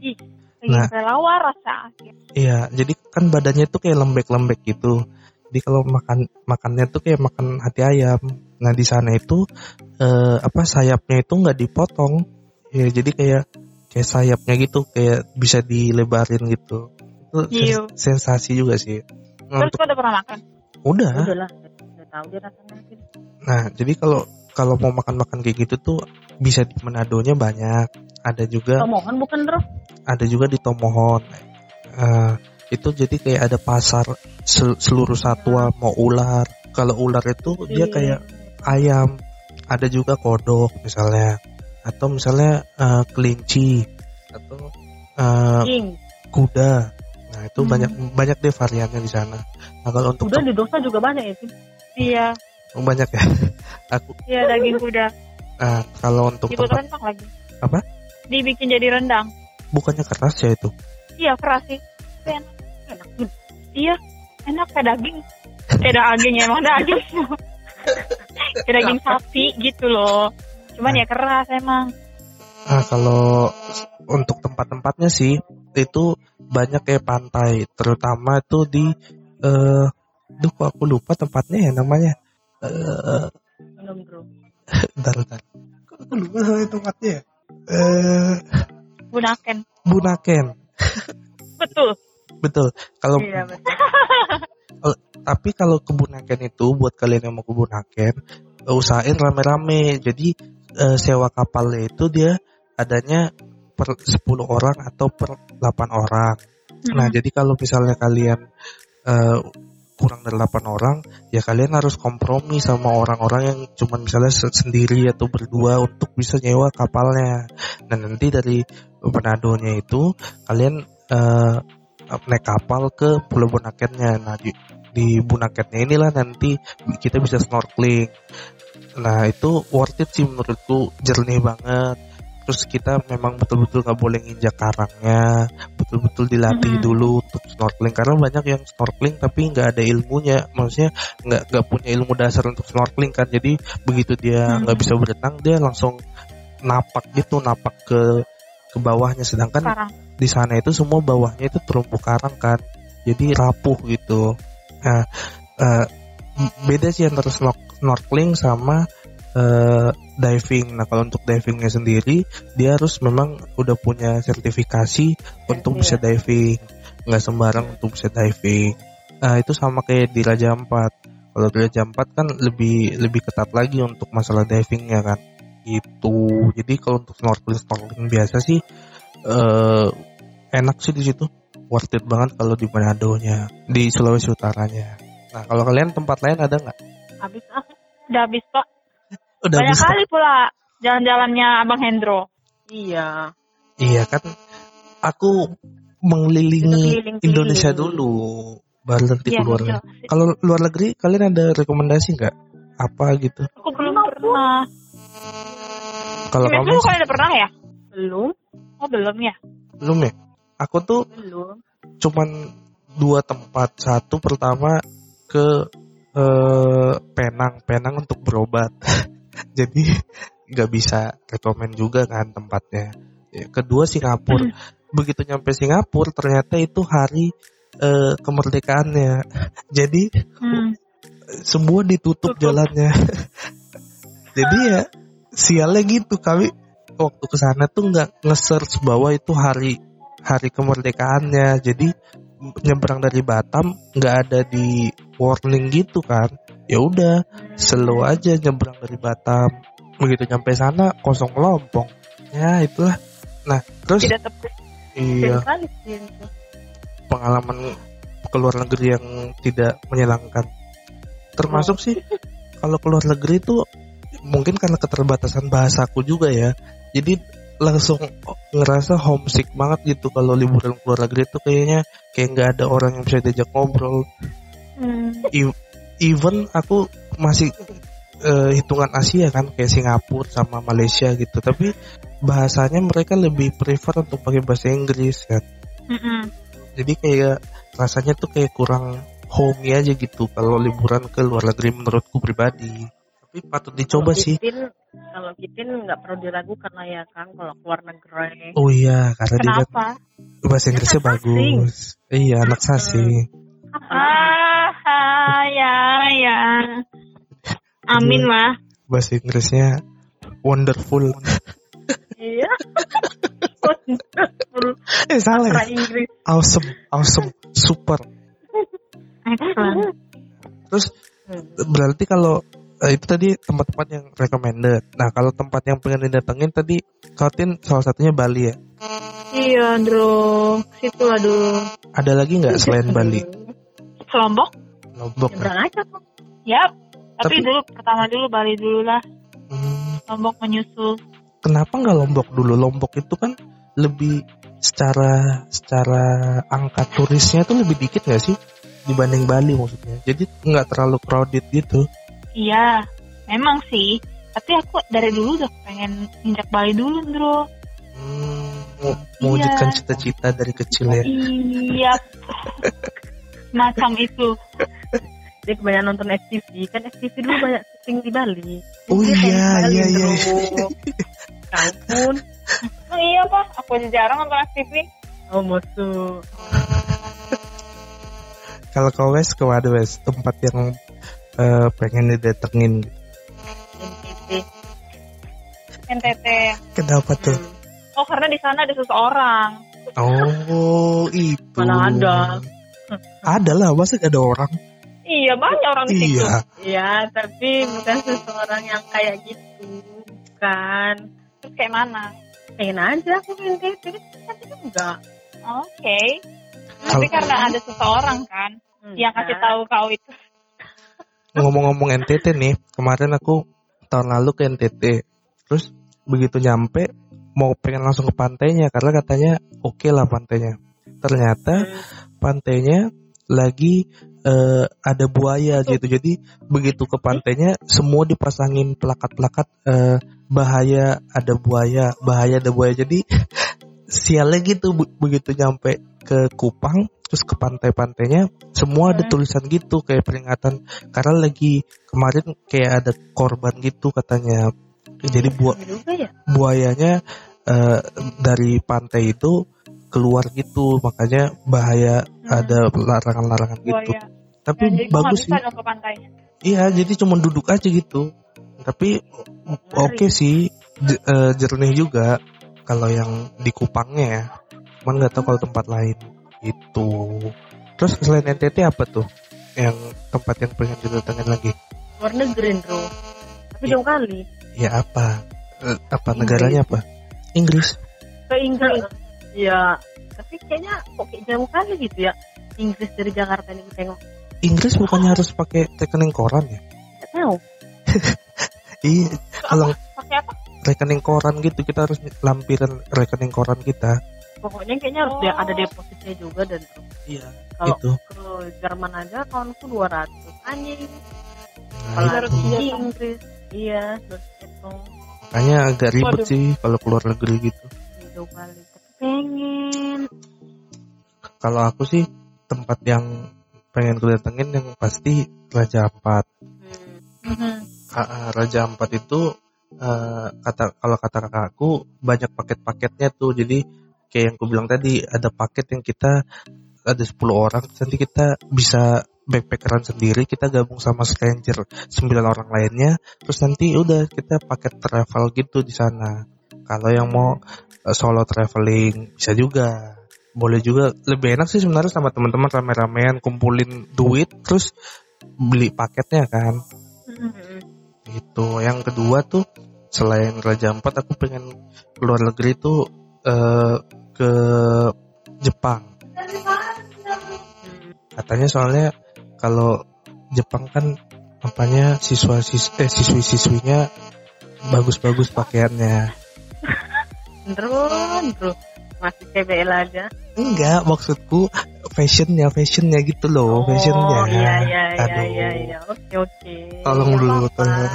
lagi
Nah.
kelelawar rasa.
Iya, jadi kan badannya tuh kayak lembek-lembek gitu. Jadi kalau makan makannya tuh kayak makan hati ayam. Nah di sana itu eh, apa sayapnya itu nggak dipotong. Ya jadi kayak kayak sayapnya gitu kayak bisa dilebarin gitu. Itu sens-
Iya.
sensasi juga sih. Nah,
Terus
untuk
kau udah pernah makan?
udah.
udah lah udah tahu dia rasanya.
Nah jadi kalau kalau mau makan-makan kayak gitu tuh bisa di Manadonya banyak. Ada juga
Tomohon bukan bro
ada juga di Tomohon. Eh, itu jadi kayak ada pasar sel- seluruh satwa mau ular. Kalau ular itu dia
Iya.
kayak ayam. Ada juga kodok misalnya, atau misalnya eh, kelinci atau
King
kuda. Nah itu
Hmm.
banyak banyak deh variannya di sana. Nah kalau untuk
udah di dosa juga banyak ya Tin.
Iya,
banyak ya. Aku
iya daging kuda.
Eh, kalau untuk
Dibuat
tempat
rendang lagi.
Apa?
Dibikin jadi rendang.
bukannya keras ya itu.
Iya, keras sih. Tapi enak.
enak.
Iya, enak kayak daging. Kayak daging emang daging. kayak daging sapi gitu loh. Cuman ya keras emang.
Nah, kalau untuk tempat-tempatnya sih itu banyak kayak pantai, terutama itu di eh duh kok aku lupa tempatnya ya namanya. Eh
bro
bentar, bentar. Kok aku lupa namanya tempatnya ya? Eh
Bunaken.
Bunaken.
Betul.
Betul. Kalau
iya betul
tapi kalau ke Bunaken itu buat kalian yang mau ke Bunaken, usahain rame-rame. Jadi eh, sewa kapalnya itu dia adanya per 10 orang atau per 8 orang. Nah,
Mm-mm.
jadi kalau misalnya kalian eh, kurang dari 8 orang, ya kalian harus kompromi sama orang-orang yang cuman misalnya se- sendiri atau berdua untuk bisa nyewa kapalnya. Dan nanti dari Manadonya itu kalian eh, naik kapal ke Pulau Bunakennya. Nah, di, di Bunakennya inilah nanti kita bisa snorkeling. Nah, itu worth it sih menurutku, jernih banget. Terus kita memang betul-betul nggak boleh nginjak karangnya betul-betul dilatih
Mhm.
dulu untuk snorkeling. Karena banyak yang snorkeling tapi nggak ada ilmunya. Maksudnya nggak nggak punya ilmu dasar untuk snorkeling kan. Jadi begitu dia nggak bisa berenang dia langsung napak gitu napak ke ke bawahnya. Sedangkan di sana itu semua bawahnya itu terumpu karang kan. Jadi rapuh gitu. Nah m- beda sih antara snork- snorkeling sama eh, diving. Nah kalau untuk divingnya sendiri dia harus memang udah punya sertifikasi untuk
iya.
bisa diving. Nggak sembarang untuk bisa diving. Nah itu sama kayak di Raja Ampat. Kalau di Raja Ampat kan lebih lebih ketat lagi untuk masalah divingnya kan? Itu jadi kalau untuk snorkeling snorkeling biasa sih eh enak sih di situ. Worth it banget kalau di Manado-nya di Sulawesi Utaranya. Nah kalau kalian tempat lain ada nggak?
Habis ah.
Udah habis pak.
Udah
Banyak
bisa
kali pula jalan-jalannya Abang Hendro.
Iya.
iya kan aku mengelilingi. Indonesia dulu baru nanti
Iya,
keluar
betul.
kalau luar negeri kalian ada rekomendasi nggak apa gitu
Aku belum pernah.
kalau kamu
kalian udah pernah ya?
Belum,
Oh belum ya?
belum ya aku tuh
belum.
cuman dua tempat satu pertama ke eh, Penang Penang untuk berobat jadi nggak bisa rekomen juga kan tempatnya. Ya, kedua Singapura. Begitu nyampe Singapura ternyata itu hari eh, kemerdekaannya. Jadi
Hmm.
semua ditutup jalannya. Jadi ya sialnya gitu. Kami waktu ke sana tuh nggak nge-search bahwa itu hari hari kemerdekaannya. Jadi nyebrang dari Batam nggak ada di warning gitu kan ya udah slow aja nyebrang dari Batam begitu nyampe sana kosong kelompok ya itulah nah terus
Tidak tepat.
iya pengalaman ke luar negeri yang tidak menyenangkan. Termasuk sih kalau ke luar negeri itu mungkin karena keterbatasan bahasaku juga ya. Jadi langsung ngerasa homesick banget gitu kalau liburan ke luar negeri itu kayaknya kayak nggak ada orang yang bisa diajak ngobrol.
Hmm.
Even aku masih eh, hitungan Asia kan kayak Singapura sama Malaysia gitu, tapi bahasanya mereka lebih prefer untuk pakai bahasa Inggris kan.
Mm-mm.
jadi kayak rasanya tuh kayak kurang homey aja gitu kalau liburan ke luar negeri menurutku pribadi. Tapi patut dicoba
Kalau
sih.
Kitin, kalau Kitin nggak perlu diragukan lah ya kan kalau keluar negeri.
oh iya karena dia kan
Kenapa?
bahasa Inggrisnya bagus. Iya anak sasing
Ah, ah, ya, ya. Amin lah.
bahasa Inggrisnya wonderful
Iya.
eh salah ya
Inggris.
awesome awesome super
Excellent.
terus berarti kalau eh, itu tadi tempat-tempat yang recommended nah kalau tempat yang pengen didatengin tadi Kautin salah satunya Bali ya
Iya, Andro. Situ lah dulu.
ada lagi nggak selain Bali
Lombok?
Lombok
Nyebrang aja kok.
Yap. Tapi,
Tapi-
dulu pertama dulu Bali dulu lah.
Hmm,
Lombok menyusul.
kenapa nggak Lombok dulu? Lombok itu kan lebih secara secara angka turisnya tuh lebih dikit nggak sih dibanding Bali maksudnya. Jadi nggak terlalu crowded gitu.
Iya, memang sih. Tapi aku dari dulu udah pengen injak Bali dulu, Andro.
Hmm, mewujudkan
Iya.
cita-cita dari kecil ya.
Iya. Macam itu.
Dia kebanyakan nonton FTV. Kan FTV dulu banyak syuting di Bali.
Oh
Dia pengen
iya, iya, iya.
bro. Ampun.
Oh iya, Pak. Aku aja jarang nonton TV.
Oh, musuh.
Kalau ke West ke mana West? Tempat yang eh, pengen didatengin.
NTT.
NTT.
Kenapa tuh?
Oh, karena di sana ada seseorang.
Oh itu.
Mana ada.
Ada lah, masa gak ada orang?
Iya, banyak orang di situ.
Iya.
Ya, tapi bukan seseorang yang kayak gitu. Bukan.
Terus kayak mana?
Pengen aja aku ke NTT. Tapi enggak.
Oke. Tapi
Kalau-
karena ada seseorang kan yang kasih tahu kau itu.
ngomong-ngomong NTT nih, kemarin aku tahun lalu ke NTT. Terus begitu nyampe mau pengen langsung ke pantainya karena katanya oke lah pantainya. Ternyata pantainya lagi eh, ada buaya gitu. Jadi begitu ke pantainya semua dipasangin plakat-plakat eh, bahaya ada buaya, bahaya ada buaya. Jadi sialnya gitu be- begitu nyampe ke Kupang terus ke pantai-pantainya semua ada
Hmm.
tulisan gitu kayak peringatan karena lagi kemarin kayak ada korban gitu katanya. Jadi bu-
juga ya
buayanya eh, dari pantai itu keluar gitu makanya bahaya
Hmm.
ada larangan-larangan gitu.
Buaya.
tapi
Ya,
bagus sih. iya jadi cuma duduk aja gitu. Tapi oke sih j- eh, jernih juga kalau yang di Kupangnya ya. Cuman nggak tahu kalau tempat lain itu terus selain NTT apa tuh? Yang tempat yang pengen didatengin lagi?
Luar negeri bro. Tapi
Iya.
jauh kali.
Ya apa? Eh, apa
Inggris.
negaranya apa? Inggris.
Ke Inggris.
Ya tapi kayaknya kok kayak jauh kali gitu ya. Inggris dari Jakarta ini tengok.
Inggris bukannya harus pakai rekening koran ya?
Nggak tahu.
Iya kalau
Pakai apa?
rekening koran gitu kita harus lampiran rekening koran kita.
Pokoknya kayaknya harus
Oh.
ada depositnya juga dan
iya
kalau
itu
ke Jerman aja kawanku 200 anjing.
Nah,
kalau di Inggris iya terus itu.
Makanya agak ribet
Waduh.
sih kalau keluar negeri gitu.
Kali tapi pengen.
Kalau aku sih tempat yang pengen gue datengin yang pasti Raja Ampat.
Hmm.
Ah, Raja Ampat itu eh, kata kalau kata kakakku banyak paket-paketnya tuh. Jadi kayak yang aku bilang tadi ada paket yang kita ada 10 orang nanti kita bisa backpackeran sendiri kita gabung sama stranger 9 orang lainnya. Terus nanti udah kita paket travel gitu di sana. Kalau yang mau eh, solo traveling bisa juga. Boleh juga lebih enak sih sebenarnya sama teman-teman rame-ramean kumpulin duit terus beli paketnya kan.
Hmm.
itu yang kedua tuh selain Raja Ampat aku pengen keluar negeri tuh eh, ke Jepang. Katanya soalnya kalau Jepang kan apanya siswa sis eh siswi siswinya bagus-bagus pakaiannya
bro bro. Masih CBL aja.
Enggak maksudku fashionnya fashionnya gitu loh fashionnya.
oh iya iya iya
Aduh.
iya iya. Oke oke.
Tolong
Nggak
dulu, tolong.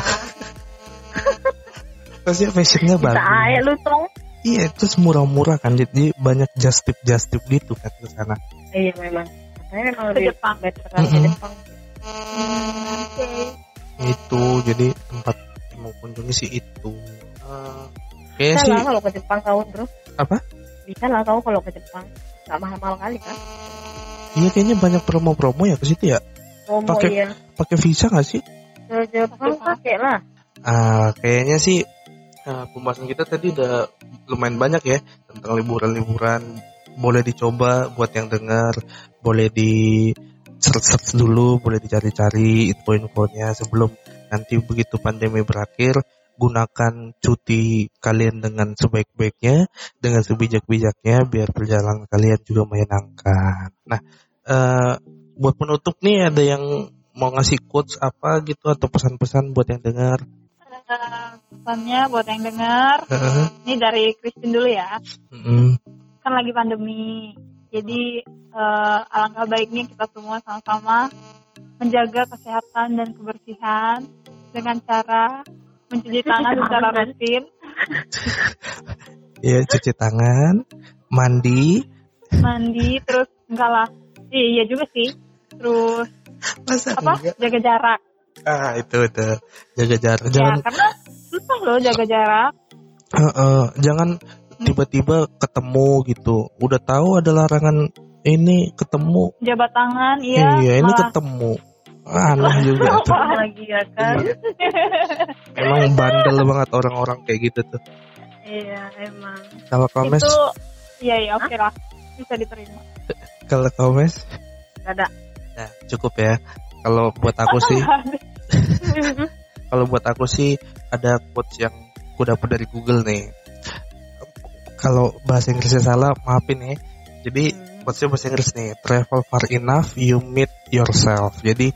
Maksudnya fashionnya
bisa
bagus.
lu tong
iya terus murah-murah kan jadi banyak just tip just tip gitu kan ke sana.
Iya memang. Saya memang
Ke
lebih
Jepang.
better kan ke
Mm-mm.
Jepang
Hmm, Oke.
itu jadi tempat mau kunjungi sih itu. Eh, kayaknya
bisa
sih.
lah kalau ke Jepang kau bro
Apa?
bisa lah kau kalau ke Jepang. Nggak mahal-mahal kali kan?
Iya kayaknya banyak promo-promo ya ke situ ya?
Promo
Pakai-
iya.
pakai visa nggak sih?
Ke Jepang pakai lah.
Ah kayaknya sih eh, pembahasan kita tadi udah lumayan banyak ya tentang liburan-liburan. Boleh dicoba buat yang dengar boleh di search dulu boleh dicari-cari info-infonya sebelum nanti begitu pandemi berakhir gunakan cuti kalian dengan sebaik-baiknya dengan sebijak-bijaknya biar perjalanan kalian juga menyenangkan nah eh, buat penutup nih ada yang mau ngasih quotes apa gitu atau pesan-pesan buat yang dengar
pesannya buat yang dengar,
Heeh.
ini dari Christine dulu ya.
Mm-mm.
Kan lagi pandemi, jadi eh, alangkah baiknya kita semua sama-sama menjaga kesehatan dan kebersihan dengan cara mencuci tangan secara rutin,
ya cuci tangan mandi.
Mandi, terus enggak lah, iya, iya juga sih, terus
masa
apa?
enggak?
jaga jarak.
ah itu itu. Jaga jarak.
Ya
jangan
karena susah loh jaga jarak.
eh, eh, jangan tiba-tiba ketemu gitu. Udah tahu ada larangan ini ketemu.
Jabat tangan, iya.
ini
malah.
ketemu aneh juga tuh
lagi ya kan
Iya. emang bandel banget orang-orang kayak gitu tuh
iya emang
kalau komes
itu, iya iya oke lah, bisa diterima.
kalau komes
Gak ada
nah cukup ya kalau buat aku sih kalau buat aku sih ada quotes yang aku dapat dari Google nih. Kalau bahasa Inggrisnya salah, maafin ya. Jadi
Hmm.
Quotesnya bahasa Inggris nih. Travel far enough, you meet yourself. Jadi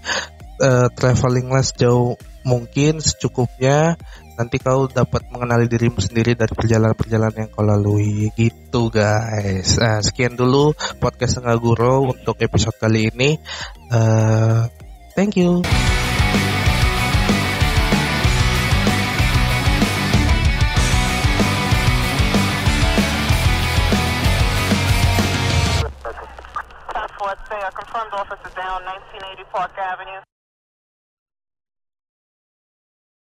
traveling less jauh mungkin secukupnya. nanti kau dapat mengenali dirimu sendiri dari perjalanan-perjalanan yang kau lalui gitu guys nah, sekian dulu podcast Tengah Guru untuk episode kali ini uh, thank you
Fund office is down 1980 Park Avenue.